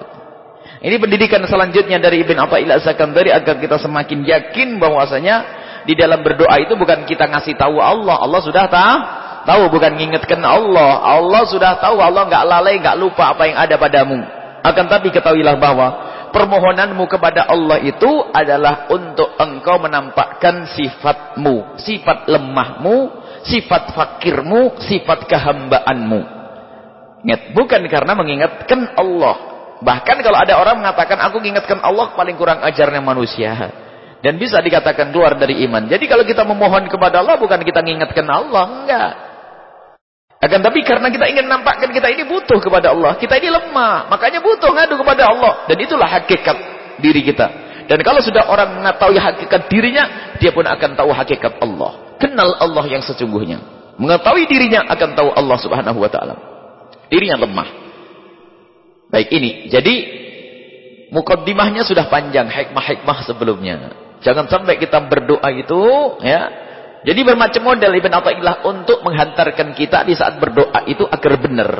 Ini pendidikan selanjutnya dari Ibn Atta'illah Sakandari agar kita semakin yakin bahwasanya di dalam berdoa itu bukan kita ngasih tahu Allah. Allah sudah tahu. Tahu bukan mengingatkan Allah. Allah sudah tahu Allah nggak lalai, nggak lupa apa yang ada padamu. Akan tapi ketahuilah bahwa permohonanmu kepada Allah itu adalah untuk engkau menampakkan sifatmu, sifat lemahmu, sifat fakirmu, sifat kehambaanmu. Ingat, bukan karena mengingatkan Allah. Bahkan kalau ada orang mengatakan aku mengingatkan Allah paling kurang ajarnya manusia. Dan bisa dikatakan keluar dari iman. Jadi kalau kita memohon kepada Allah bukan kita mengingatkan Allah, enggak. Akan tapi karena kita ingin nampakkan kita ini butuh kepada Allah. Kita ini lemah. Makanya butuh ngadu kepada Allah. Dan itulah hakikat diri kita. Dan kalau sudah orang mengetahui hakikat dirinya, dia pun akan tahu hakikat Allah. Kenal Allah yang sesungguhnya. Mengetahui dirinya akan tahu Allah subhanahu wa ta'ala. Dirinya lemah. Baik ini. Jadi, mukaddimahnya sudah panjang. Hikmah-hikmah sebelumnya. Jangan sampai kita berdoa itu, ya jadi bermacam model Ibn Atta'illah untuk menghantarkan kita di saat berdoa itu agar benar.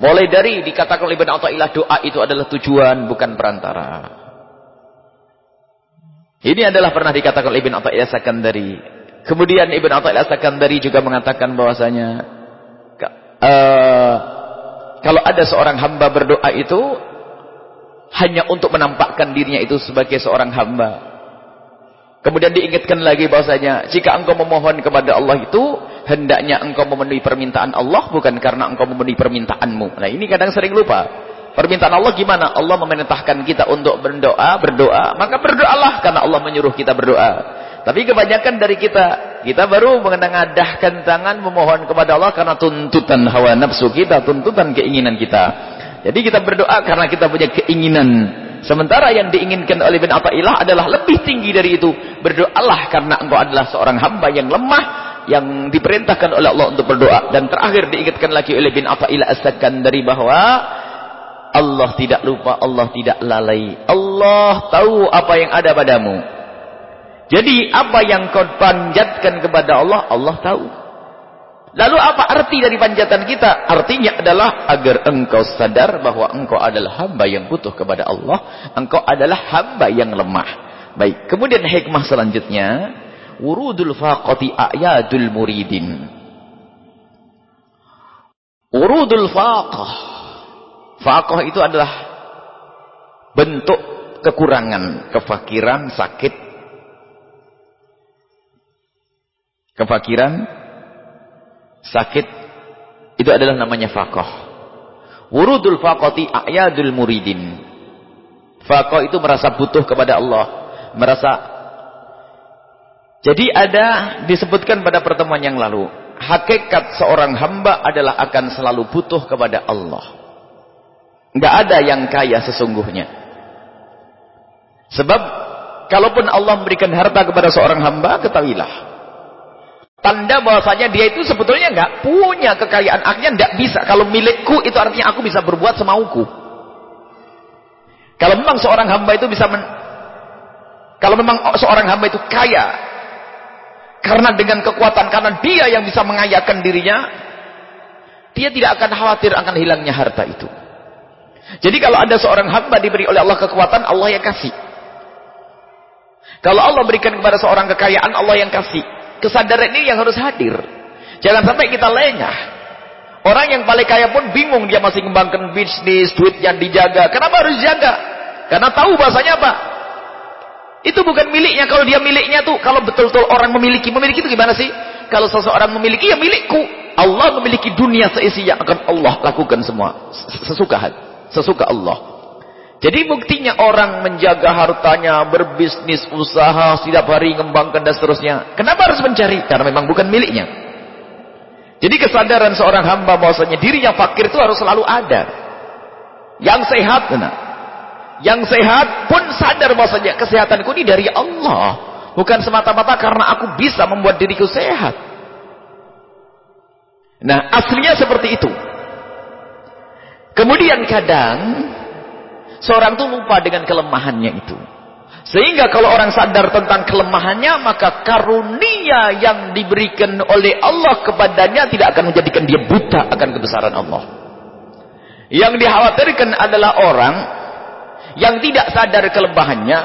Mulai dari dikatakan oleh Ibn Atta'illah doa itu adalah tujuan bukan perantara. Ini adalah pernah dikatakan oleh Ibn Atta'illah Sakandari. Kemudian Ibn Atta'illah Sakandari juga mengatakan bahwasanya uh, kalau ada seorang hamba berdoa itu hanya untuk menampakkan dirinya itu sebagai seorang hamba Kemudian diingatkan lagi bahwasanya jika engkau memohon kepada Allah itu hendaknya engkau memenuhi permintaan Allah bukan karena engkau memenuhi permintaanmu. Nah, ini kadang sering lupa. Permintaan Allah gimana? Allah memerintahkan kita untuk berdoa, berdoa. Maka berdoalah karena Allah menyuruh kita berdoa. Tapi kebanyakan dari kita, kita baru mengadahkan tangan memohon kepada Allah karena tuntutan hawa nafsu kita, tuntutan keinginan kita. Jadi kita berdoa karena kita punya keinginan. Sementara yang diinginkan oleh bin Atta'illah adalah lebih tinggi dari itu. Berdoalah karena engkau adalah seorang hamba yang lemah, yang diperintahkan oleh Allah untuk berdoa. Dan terakhir diingatkan lagi oleh bin Atta'illah as-Sakandari bahwa Allah tidak lupa, Allah tidak lalai. Allah tahu apa yang ada padamu. Jadi apa yang kau panjatkan kepada Allah, Allah tahu. Lalu apa arti dari panjatan kita? Artinya adalah agar engkau sadar bahwa engkau adalah hamba yang butuh kepada Allah. Engkau adalah hamba yang lemah. Baik, kemudian hikmah selanjutnya. Urudul faqati a'yadul muridin. Urudul faqah Fakoh itu adalah bentuk kekurangan, kefakiran, sakit. Kefakiran, sakit, itu adalah namanya fakoh. Wurudul fakoti a'yadul muridin. Fakoh itu merasa butuh kepada Allah. Merasa. Jadi ada disebutkan pada pertemuan yang lalu. Hakikat seorang hamba adalah akan selalu butuh kepada Allah. Enggak ada yang kaya sesungguhnya. Sebab kalaupun Allah memberikan harta kepada seorang hamba, ketahuilah. Tanda bahwasanya dia itu sebetulnya enggak punya kekayaan. Akhirnya enggak bisa. Kalau milikku itu artinya aku bisa berbuat semauku. Kalau memang seorang hamba itu bisa men kalau memang seorang hamba itu kaya karena dengan kekuatan karena dia yang bisa mengayakan dirinya, dia tidak akan khawatir akan hilangnya harta itu. Jadi kalau ada seorang hamba diberi oleh Allah kekuatan, Allah yang kasih. Kalau Allah berikan kepada seorang kekayaan, Allah yang kasih. Kesadaran ini yang harus hadir. Jangan sampai kita lengah. Orang yang paling kaya pun bingung dia masih mengembangkan bisnis, duitnya dijaga. Kenapa harus dijaga? Karena tahu bahasanya apa? Itu bukan miliknya. Kalau dia miliknya tuh, kalau betul-betul orang memiliki. Memiliki itu gimana sih? Kalau seseorang memiliki, ya milikku. Allah memiliki dunia seisinya. Akan Allah lakukan semua. Sesuka hati sesuka Allah. Jadi buktinya orang menjaga hartanya, berbisnis, usaha, setiap hari mengembangkan dan seterusnya. Kenapa harus mencari? Karena memang bukan miliknya. Jadi kesadaran seorang hamba bahwasanya dirinya fakir itu harus selalu ada. Yang sehat, nah. Yang sehat pun sadar bahwasanya kesehatanku ini dari Allah. Bukan semata-mata karena aku bisa membuat diriku sehat. Nah, aslinya seperti itu. Kemudian kadang seorang itu lupa dengan kelemahannya itu. Sehingga kalau orang sadar tentang kelemahannya, maka karunia yang diberikan oleh Allah kepadanya tidak akan menjadikan dia buta akan kebesaran Allah. Yang dikhawatirkan adalah orang yang tidak sadar kelemahannya,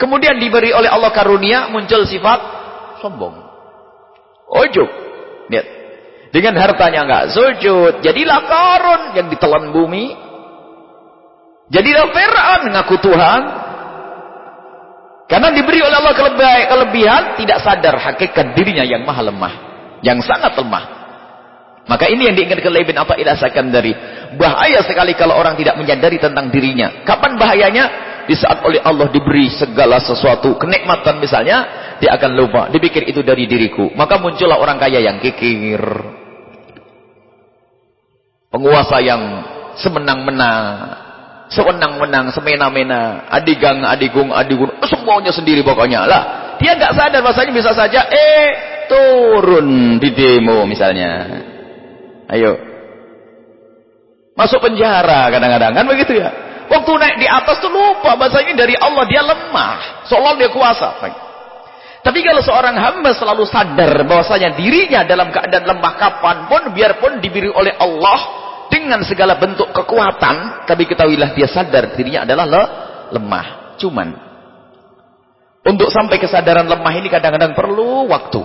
kemudian diberi oleh Allah karunia, muncul sifat sombong. Ojok. Lihat. Dengan hartanya enggak sujud. Jadilah Karun yang ditelan bumi. Jadilah Fir'aun ngaku Tuhan. Karena diberi oleh Allah kelebihan, tidak sadar hakikat dirinya yang maha lemah. Yang sangat lemah. Maka ini yang diingatkan oleh Ibn Atta'illah dari Bahaya sekali kalau orang tidak menyadari tentang dirinya. Kapan bahayanya? Di saat oleh Allah diberi segala sesuatu. Kenikmatan misalnya, dia akan lupa. Dipikir itu dari diriku. Maka muncullah orang kaya yang kikir. Penguasa yang semenang-menang. Sewenang-wenang, semena-mena. Adigang, adigung, adigun. Semuanya sendiri pokoknya. Lah, dia nggak sadar bahasanya bisa saja, eh, turun di demo misalnya. Ayo. Masuk penjara kadang-kadang. Kan begitu ya? Waktu naik di atas tuh lupa bahasanya dari Allah. Dia lemah. Seolah dia kuasa. Tapi kalau seorang hamba selalu sadar bahwasanya dirinya dalam keadaan lemah kapan pun biarpun diberi oleh Allah dengan segala bentuk kekuatan, tapi ketahuilah dia sadar dirinya adalah le lemah. Cuman untuk sampai kesadaran lemah ini kadang-kadang perlu waktu.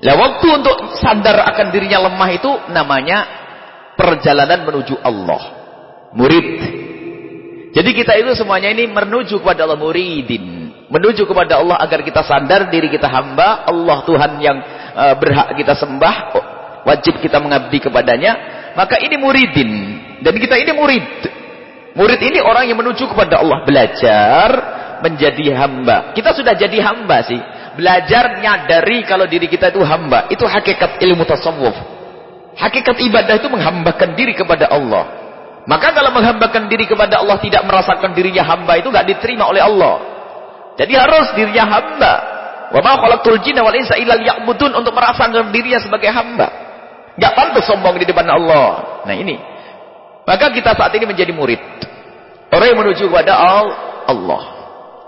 Lah waktu untuk sadar akan dirinya lemah itu namanya perjalanan menuju Allah. Murid. Jadi kita itu semuanya ini menuju kepada Allah muridin menuju kepada Allah agar kita sadar diri kita hamba Allah Tuhan yang uh, berhak kita sembah wajib kita mengabdi kepadanya maka ini muridin Dan kita ini murid. Murid ini orang yang menuju kepada Allah. Belajar menjadi hamba. Kita sudah jadi hamba sih. Belajar nyadari kalau diri kita itu hamba. Itu hakikat ilmu tasawuf. Hakikat ibadah itu menghambakan diri kepada Allah. Maka kalau menghambakan diri kepada Allah tidak merasakan dirinya hamba itu nggak diterima oleh Allah. Jadi harus dirinya hamba. Wa ma khalaqtul jinna wal insa illa untuk merasakan dirinya sebagai hamba. Enggak pantas sombong di depan Allah. Nah ini. Maka kita saat ini menjadi murid. Orang yang menuju kepada Allah.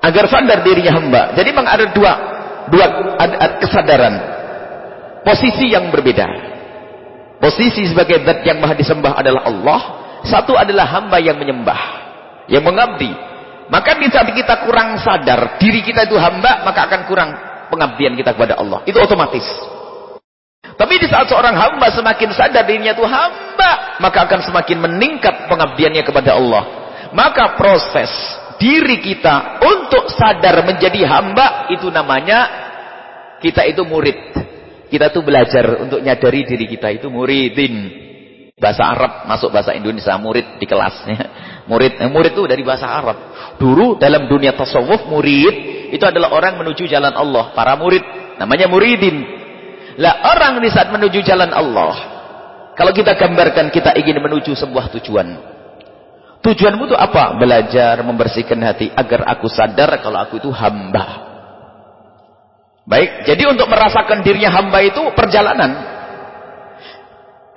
Agar sadar dirinya hamba. Jadi memang ada dua dua kesadaran. Posisi yang berbeda. Posisi sebagai zat yang maha disembah adalah Allah. Satu adalah hamba yang menyembah. Yang mengabdi. Maka di saat kita kurang sadar diri kita itu hamba, maka akan kurang pengabdian kita kepada Allah. Itu otomatis. Tapi di saat seorang hamba semakin sadar dirinya itu hamba, maka akan semakin meningkat pengabdiannya kepada Allah. Maka proses diri kita untuk sadar menjadi hamba itu namanya kita itu murid. Kita tuh belajar untuk nyadari diri kita itu muridin. Bahasa Arab masuk bahasa Indonesia murid di kelasnya. Murid, eh, murid itu dari bahasa Arab. Dulu dalam dunia tasawuf murid itu adalah orang menuju jalan Allah. Para murid namanya muridin. Lah orang di saat menuju jalan Allah. Kalau kita gambarkan kita ingin menuju sebuah tujuan. Tujuanmu itu apa? Belajar membersihkan hati agar aku sadar kalau aku itu hamba. Baik, jadi untuk merasakan dirinya hamba itu perjalanan.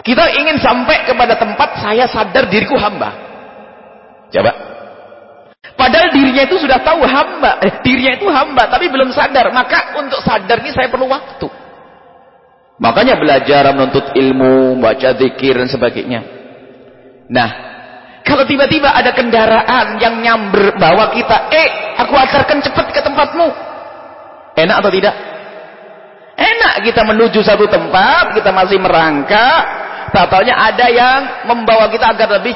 Kita ingin sampai kepada tempat saya sadar diriku hamba. Coba. Padahal dirinya itu sudah tahu hamba, eh, dirinya itu hamba tapi belum sadar. Maka untuk sadar ini saya perlu waktu. Makanya belajar menuntut ilmu, baca zikir dan sebagainya. Nah, kalau tiba-tiba ada kendaraan yang nyamber bawa kita, eh, aku antarkan cepat ke tempatmu. Enak atau tidak? Enak kita menuju satu tempat, kita masih merangkak, Tahu-taunya ada yang membawa kita agar lebih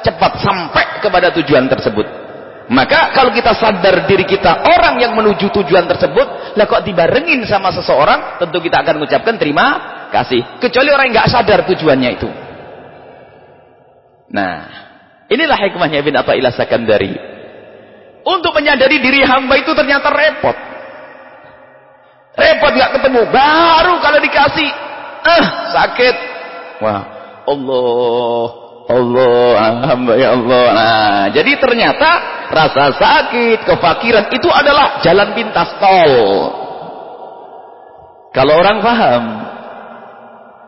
cepat sampai kepada tujuan tersebut. Maka kalau kita sadar diri kita orang yang menuju tujuan tersebut, lah kok dibarengin sama seseorang, tentu kita akan mengucapkan terima kasih. Kecuali orang yang nggak sadar tujuannya itu. Nah, inilah hikmahnya Ibn Atta'illah Sakandari. Untuk menyadari diri hamba itu ternyata repot. Repot nggak ketemu. Baru kalau dikasih, eh sakit, Wah, Allah, Allah, hamba ya Allah. Nah, jadi ternyata rasa sakit, kefakiran itu adalah jalan pintas tol. Kalau orang paham,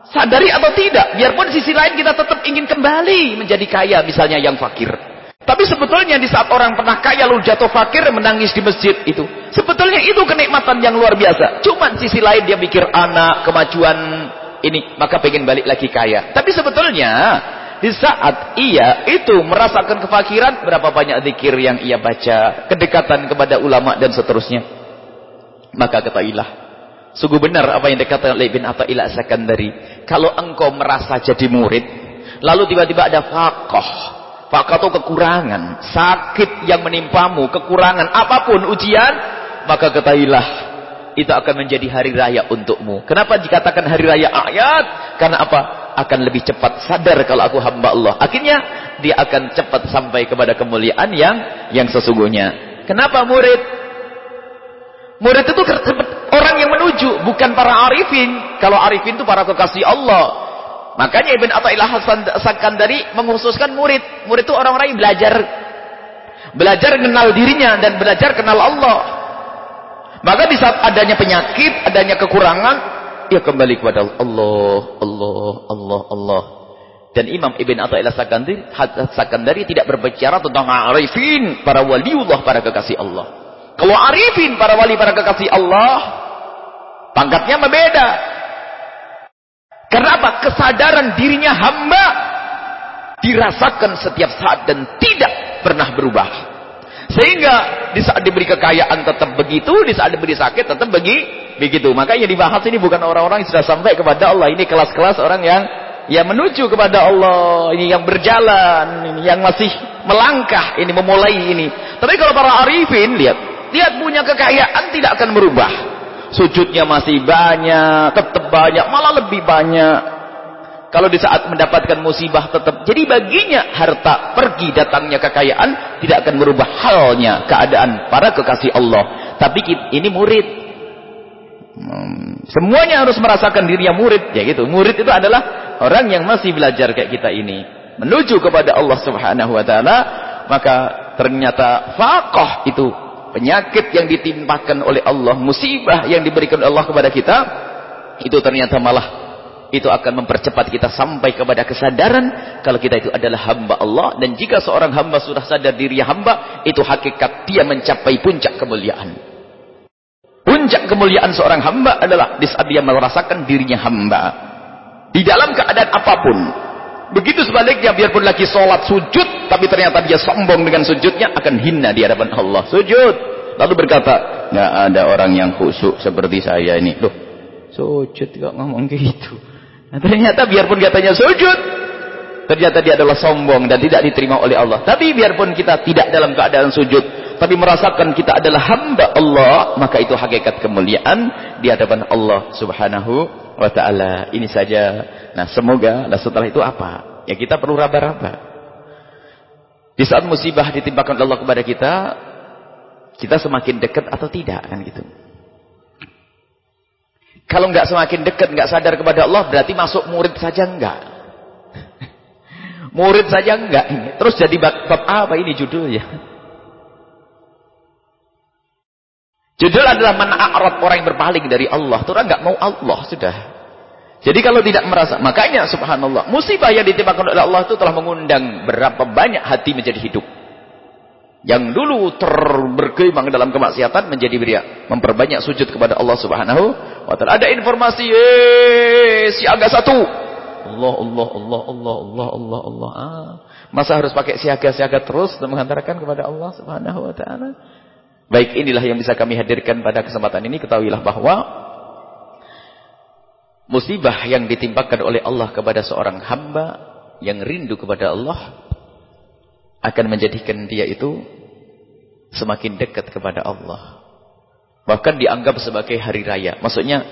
sadari atau tidak, biarpun sisi lain kita tetap ingin kembali menjadi kaya, misalnya yang fakir. Tapi sebetulnya di saat orang pernah kaya lalu jatuh fakir menangis di masjid itu. Sebetulnya itu kenikmatan yang luar biasa. Cuman sisi lain dia mikir anak, kemajuan ini maka pengen balik lagi kaya tapi sebetulnya di saat ia itu merasakan kefakiran berapa banyak zikir yang ia baca kedekatan kepada ulama dan seterusnya. Maka ketahuilah sungguh benar apa yang dikatakan oleh Ibn Atta'illah Sakandari kalau engkau merasa jadi murid lalu tiba-tiba ada fakoh. Fakoh itu kekurangan sakit yang menimpamu kekurangan apa pun ujian maka ketahuilah itu akan menjadi hari raya untukmu. Kenapa dikatakan hari raya ayat? Karena apa? Akan lebih cepat sadar kalau aku hamba Allah. Akhirnya dia akan cepat sampai kepada kemuliaan yang yang sesungguhnya. Kenapa murid? Murid itu orang yang menuju, bukan para arifin. Kalau arifin itu para kekasih Allah. Makanya Ibn Atta'illah Hasan Sakandari mengkhususkan murid. Murid itu orang-orang yang belajar belajar kenal dirinya dan belajar kenal Allah. Maka di saat adanya penyakit, adanya kekurangan, ia kembali kepada Allah, Allah, Allah, Allah. Dan Imam Ibn Atta'illah Sakandari, Sakandari tidak berbicara tentang arifin, para waliullah, para kekasih Allah. Kalau arifin, para wali, para kekasih Allah, pangkatnya berbeda. Karena apa? Kesadaran dirinya hamba dirasakan setiap saat dan tidak pernah berubah. Sehingga di saat diberi kekayaan tetap begitu, di saat diberi sakit tetap begi, begitu. Maka yang dibahas ini bukan orang-orang yang sudah sampai kepada Allah. Ini kelas-kelas orang yang yang menuju kepada Allah, ini yang berjalan, ini yang masih melangkah, ini memulai ini. Tapi kalau para arifin lihat, lihat punya kekayaan tidak akan merubah. Sujudnya masih banyak, tetap banyak, malah lebih banyak. Kalau di saat mendapatkan musibah tetap. Jadi baginya harta, pergi datangnya kekayaan. Tidak akan merubah halnya keadaan para kekasih Allah. Tapi ini murid. Hmm, semuanya harus merasakan dirinya murid. Ya gitu. Murid itu adalah orang yang masih belajar kayak kita ini. Menuju kepada Allah subhanahu wa ta'ala. Maka ternyata fakoh itu. Penyakit yang ditimpakan oleh Allah. Musibah yang diberikan Allah kepada kita. Itu ternyata malah itu akan mempercepat kita sampai kepada kesadaran kalau kita itu adalah hamba Allah. Dan jika seorang hamba sudah sadar diri hamba itu hakikat dia mencapai puncak kemuliaan. Puncak kemuliaan seorang hamba adalah di saat dia merasakan dirinya hamba. Di dalam keadaan apa pun. Begitu sebaliknya biarpun lagi sholat sujud tapi ternyata dia sombong dengan sujudnya akan hina di hadapan Allah. Sujud. Lalu berkata nggak ada orang yang khusyuk seperti saya ini. Loh sujud kok ngomong gitu Nah, ternyata biarpun katanya sujud, ternyata dia adalah sombong dan tidak diterima oleh Allah. Tapi biarpun kita tidak dalam keadaan sujud, tapi merasakan kita adalah hamba Allah, maka itu hakikat kemuliaan di hadapan Allah Subhanahu wa taala. Ini saja. Nah, semoga lah setelah itu apa? Ya kita perlu raba-raba. Di saat musibah ditimpakan Allah kepada kita, kita semakin dekat atau tidak kan gitu. Kalau nggak semakin dekat, nggak sadar kepada Allah, berarti masuk murid saja enggak. murid saja enggak ini. Terus jadi bab, bab apa ini judulnya? Judul adalah mana'arat orang yang berpaling dari Allah. Itu orang nggak mau Allah sudah. Jadi kalau tidak merasa, makanya subhanallah, musibah yang ditimpakan oleh Allah itu telah mengundang berapa banyak hati menjadi hidup. Yang dulu terberkembang dalam kemaksiatan menjadi beria, memperbanyak sujud kepada Allah Subhanahu wa taala. Ada informasi eh siaga satu. Allah Allah Allah Allah Allah Allah Allah. Ah, masa harus pakai siaga-siaga terus dan menghantarkan kepada Allah Subhanahu wa taala? Baik, inilah yang bisa kami hadirkan pada kesempatan ini. Ketahuilah bahwa musibah yang ditimpakan oleh Allah kepada seorang hamba yang rindu kepada Allah akan menjadikan dia itu semakin dekat kepada Allah. Bahkan dianggap sebagai hari raya. Maksudnya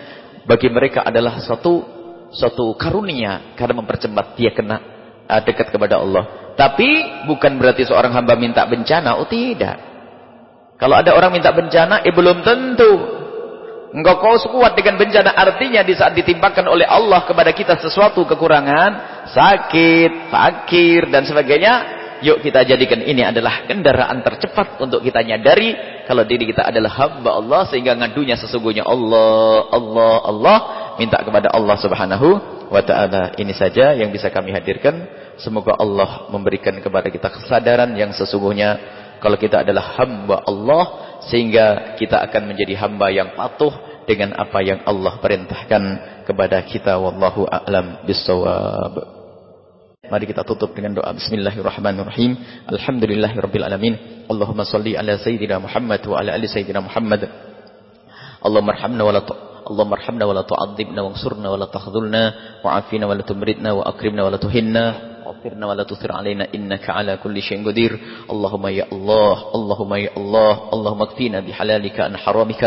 bagi mereka adalah satu satu karunia karena mempercepat dia kena uh, dekat kepada Allah. Tapi bukan berarti seorang hamba minta bencana. Oh tidak. Kalau ada orang minta bencana, eh belum tentu. Engkau kau kuat dengan bencana. Artinya di saat ditimpakan oleh Allah kepada kita sesuatu kekurangan, sakit, fakir dan sebagainya, Yuk kita jadikan ini adalah kendaraan tercepat untuk kita nyadari kalau diri kita adalah hamba Allah sehingga ngadunya sesungguhnya Allah, Allah, Allah minta kepada Allah Subhanahu wa taala. Ini saja yang bisa kami hadirkan. Semoga Allah memberikan kepada kita kesadaran yang sesungguhnya kalau kita adalah hamba Allah sehingga kita akan menjadi hamba yang patuh dengan apa yang Allah perintahkan kepada kita wallahu a'lam bissawab. Mari kita tutup dengan doa Bismillahirrahmanirrahim. Alhamdulillahirabbil alamin. Allahumma salli ala sayyidina Muhammad wa ala ali sayyidina Muhammad. Allahumma arhamna wa la Allahumma arhamna wa la tu'adzibna wansurna wa la takhdhulna wa'afina wa la tumridna wa akrimna wa la tuhinna. واغفرنا ولا تثر علينا إنك على كل شيء قدير اللهم يا الله اللهم يا الله اللهم اكفينا بحلالك عن حرامك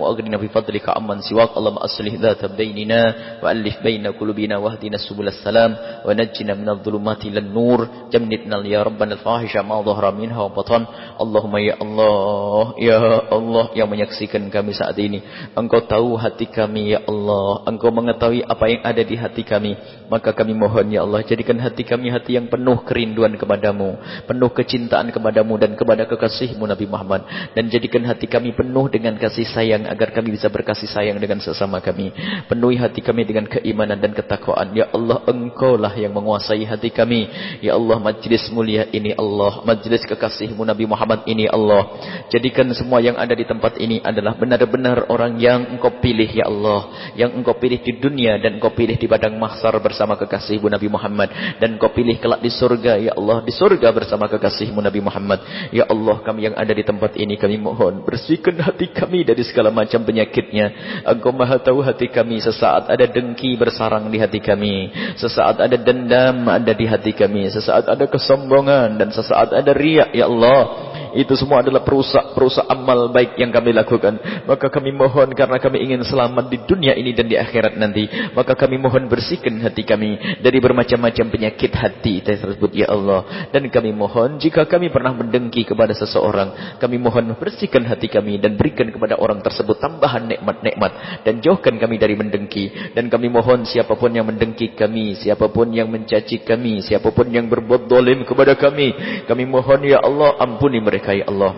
وأغننا بفضلك عمن سواك اللهم أصلح ذات بيننا وألف بين قلوبنا واهدنا سبل السلام ونجنا من الظلمات إلى النور جنبنا يا ربنا الفاحش ما ظهر منها وبطن اللهم يا الله يا الله yang menyaksikan kami saat ini Engkau tahu hati kami ya Allah Engkau mengetahui apa yang ada di hati kami maka kami mohon ya Allah jadikan hati kami kami hati yang penuh kerinduan kepadamu, penuh kecintaan kepadamu dan kepada kekasihmu Nabi Muhammad. Dan jadikan hati kami penuh dengan kasih sayang agar kami bisa berkasih sayang dengan sesama kami. Penuhi hati kami dengan keimanan dan ketakwaan. Ya Allah, Engkau lah yang menguasai hati kami. Ya Allah, majlis mulia ini Allah, majlis kekasihmu Nabi Muhammad ini Allah. Jadikan semua yang ada di tempat ini adalah benar-benar orang yang Engkau pilih ya Allah, yang Engkau pilih di dunia dan Engkau pilih di padang mahsyar bersama kekasihmu Nabi Muhammad dan Engkau pilih kelak di surga. Ya Allah di surga bersama kekasihmu Nabi Muhammad. Ya Allah kami yang ada di tempat ini kami mohon bersihkan hati kami dari segala macam penyakitnya. Engkau maha tahu hati kami. Sesaat ada dengki bersarang di hati kami. Sesaat ada dendam ada di hati kami. Sesaat ada kesombongan dan sesaat ada riak ya Allah Itu semua adalah perusak-perusak amal baik yang kami lakukan. Maka kami mohon karena kami ingin selamat di dunia ini dan di akhirat nanti. Maka kami mohon bersihkan hati kami dari bermacam-macam penyakit hati tersebut ya Allah. Dan kami mohon jika kami pernah mendengki kepada seseorang, kami mohon bersihkan hati kami dan berikan kepada orang tersebut tambahan nikmat-nikmat dan jauhkan kami dari mendengki. Dan kami mohon siapa pun yang mendengki kami, siapa pun yang mencaci kami, siapa pun yang berbuat dolim kepada kami, kami mohon ya Allah ampuni mereka ya Allah.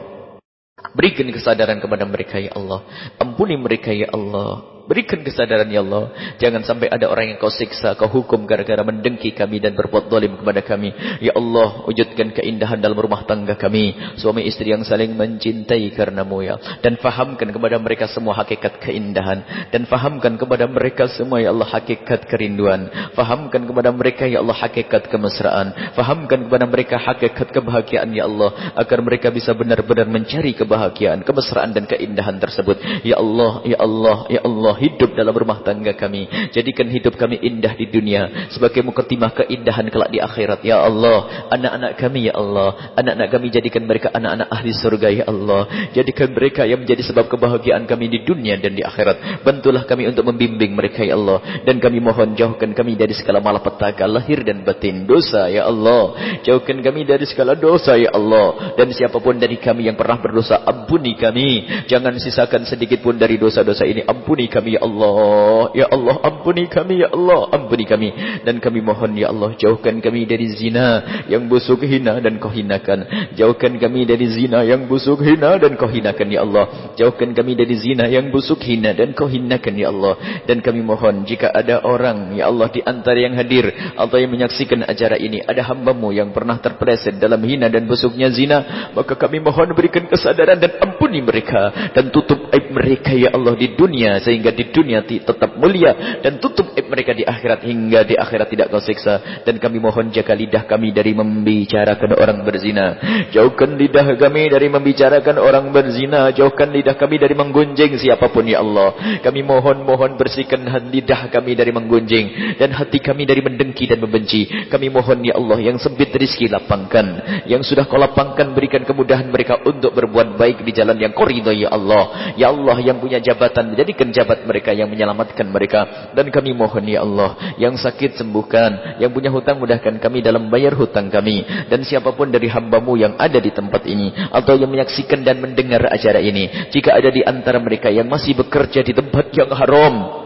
Berikan kesadaran kepada mereka ya Allah. Ampuni mereka ya Allah. Berikan kesadaran ya Allah. Jangan sampai ada orang yang kau siksa, kau hukum gara-gara mendengki kami dan berbuat dolim kepada kami. Ya Allah, wujudkan keindahan dalam rumah tangga kami. Suami istri yang saling mencintai karenamu ya. Dan fahamkan kepada mereka semua hakikat keindahan. Dan fahamkan kepada mereka semua ya Allah hakikat kerinduan. Fahamkan kepada mereka ya Allah hakikat kemesraan. Fahamkan kepada mereka hakikat kebahagiaan ya Allah. Agar mereka bisa benar-benar mencari kebahagiaan, kemesraan dan keindahan tersebut. Ya Allah, ya Allah, ya Allah. Allah hidup dalam rumah tangga kami. Jadikan hidup kami indah di dunia. Sebagai mukatimah keindahan kelak di akhirat. Ya Allah. Anak-anak kami ya Allah. Anak-anak kami jadikan mereka anak-anak ahli surga ya Allah. Jadikan mereka yang menjadi sebab kebahagiaan kami di dunia dan di akhirat. Bantulah kami untuk membimbing mereka ya Allah. Dan kami mohon jauhkan kami dari segala malapetaka lahir dan batin. Dosa ya Allah. Jauhkan kami dari segala dosa ya Allah. Dan siapa pun dari kami yang pernah berdosa. Ampuni kami. Jangan sisakan sedikit pun dari dosa-dosa ini. Ampuni kami kami ya Allah. Ya Allah ampuni kami ya Allah. Ampuni kami. Dan kami mohon ya Allah jauhkan kami dari zina yang busuk hina dan kau hinakan. Jauhkan kami dari zina yang busuk hina dan kau hinakan ya Allah. Jauhkan kami dari zina yang busuk hina dan kau hinakan ya Allah. Dan kami mohon jika ada orang ya Allah di antara yang hadir atau yang menyaksikan acara ini ada hambamu yang pernah terpeleset dalam hina dan busuknya zina maka kami mohon berikan kesadaran dan ampuni mereka dan tutup aib mereka ya Allah di dunia sehingga di dunia tetap mulia dan tutup mereka di akhirat hingga di akhirat tidak kau siksa. Dan kami mohon jaga lidah kami dari membicarakan orang berzina. Jauhkan lidah kami dari membicarakan orang berzina. Jauhkan lidah kami dari menggunjing siapa pun ya Allah. Kami mohon mohon bersihkan lidah kami dari menggunjing dan hati kami dari mendengki dan membenci. Kami mohon ya Allah yang sempit rizki lapangkan. Yang sudah kau lapangkan berikan kemudahan mereka untuk berbuat baik di jalan yang kau ya Allah. Ya Allah yang punya jabatan menjadikan mereka yang menyelamatkan mereka. Dan kami mohon ya Allah yang sakit sembuhkan yang punya hutang mudahkan kami dalam bayar hutang kami. Dan siapapun dari hambamu yang ada di tempat ini atau yang menyaksikan dan mendengar acara ini jika ada di antara mereka yang masih bekerja di tempat yang haram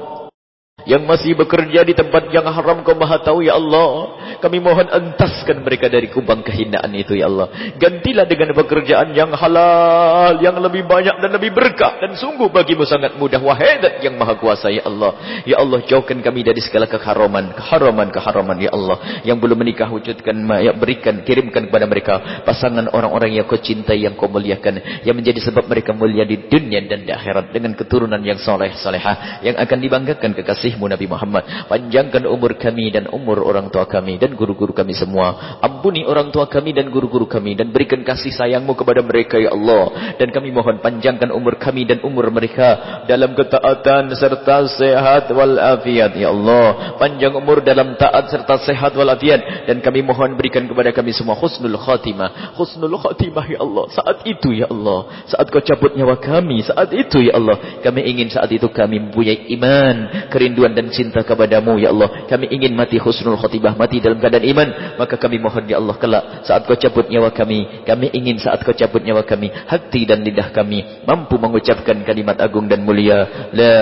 yang masih bekerja di tempat yang haram kau maha tahu ya Allah. Kami mohon entaskan mereka dari kubang kehinaan itu ya Allah. Gantilah dengan pekerjaan yang halal yang lebih banyak dan lebih berkah dan sungguh bagimu sangat mudah wahai dat yang maha kuasa ya Allah. Ya Allah jauhkan kami dari segala keharaman keharaman keharaman ya Allah. Yang belum menikah wujudkan ya berikan kirimkan kepada mereka pasangan orang-orang yang kau cintai yang kau muliakan yang menjadi sebab mereka mulia di dunia dan di akhirat dengan keturunan yang soleh solehah yang akan dibanggakan kekasih kekasihmu Nabi Muhammad. Panjangkan umur kami dan umur orang tua kami dan guru-guru kami semua. Ampuni orang tua kami dan guru-guru kami dan berikan kasih sayangmu kepada mereka ya Allah. Dan kami mohon panjangkan umur kami dan umur mereka dalam ketaatan serta sehat walafiat ya Allah. Panjang umur dalam taat serta sehat walafiat dan kami mohon berikan kepada kami semua husnul khatimah. Husnul khatimah ya Allah. Saat itu ya Allah, saat kau cabut nyawa kami, saat itu ya Allah, kami ingin saat itu kami mempunyai iman, kerinduan kerinduan dan cinta kepadamu ya Allah. Kami ingin mati husnul khutibah, mati dalam keadaan iman. Maka kami mohon ya Allah kelak saat kau cabut nyawa kami. Kami ingin saat kau cabut nyawa kami. Hati dan lidah kami mampu mengucapkan kalimat agung dan mulia. La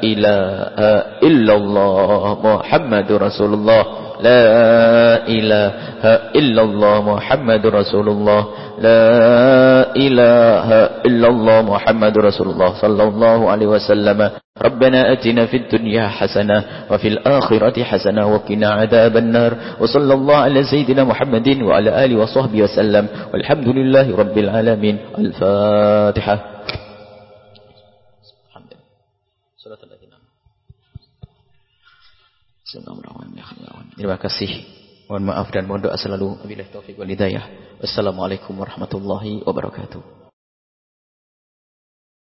ilaha illallah Muhammadur Rasulullah. لا إله إلا الله محمد رسول الله. لا إله إلا الله محمد رسول الله صلى الله عليه وسلم. ربنا أتنا في الدنيا حسنة وفي الآخرة حسنة وقنا عذاب النار. وصلى الله على سيدنا محمد وعلى آله وصحبه وسلم. والحمد لله رب العالمين. الفاتحة. Terima kasih. Mohon maaf dan mohon doa selalu. Wabillahi taufiq wal hidayah. Wassalamualaikum warahmatullahi wabarakatuh.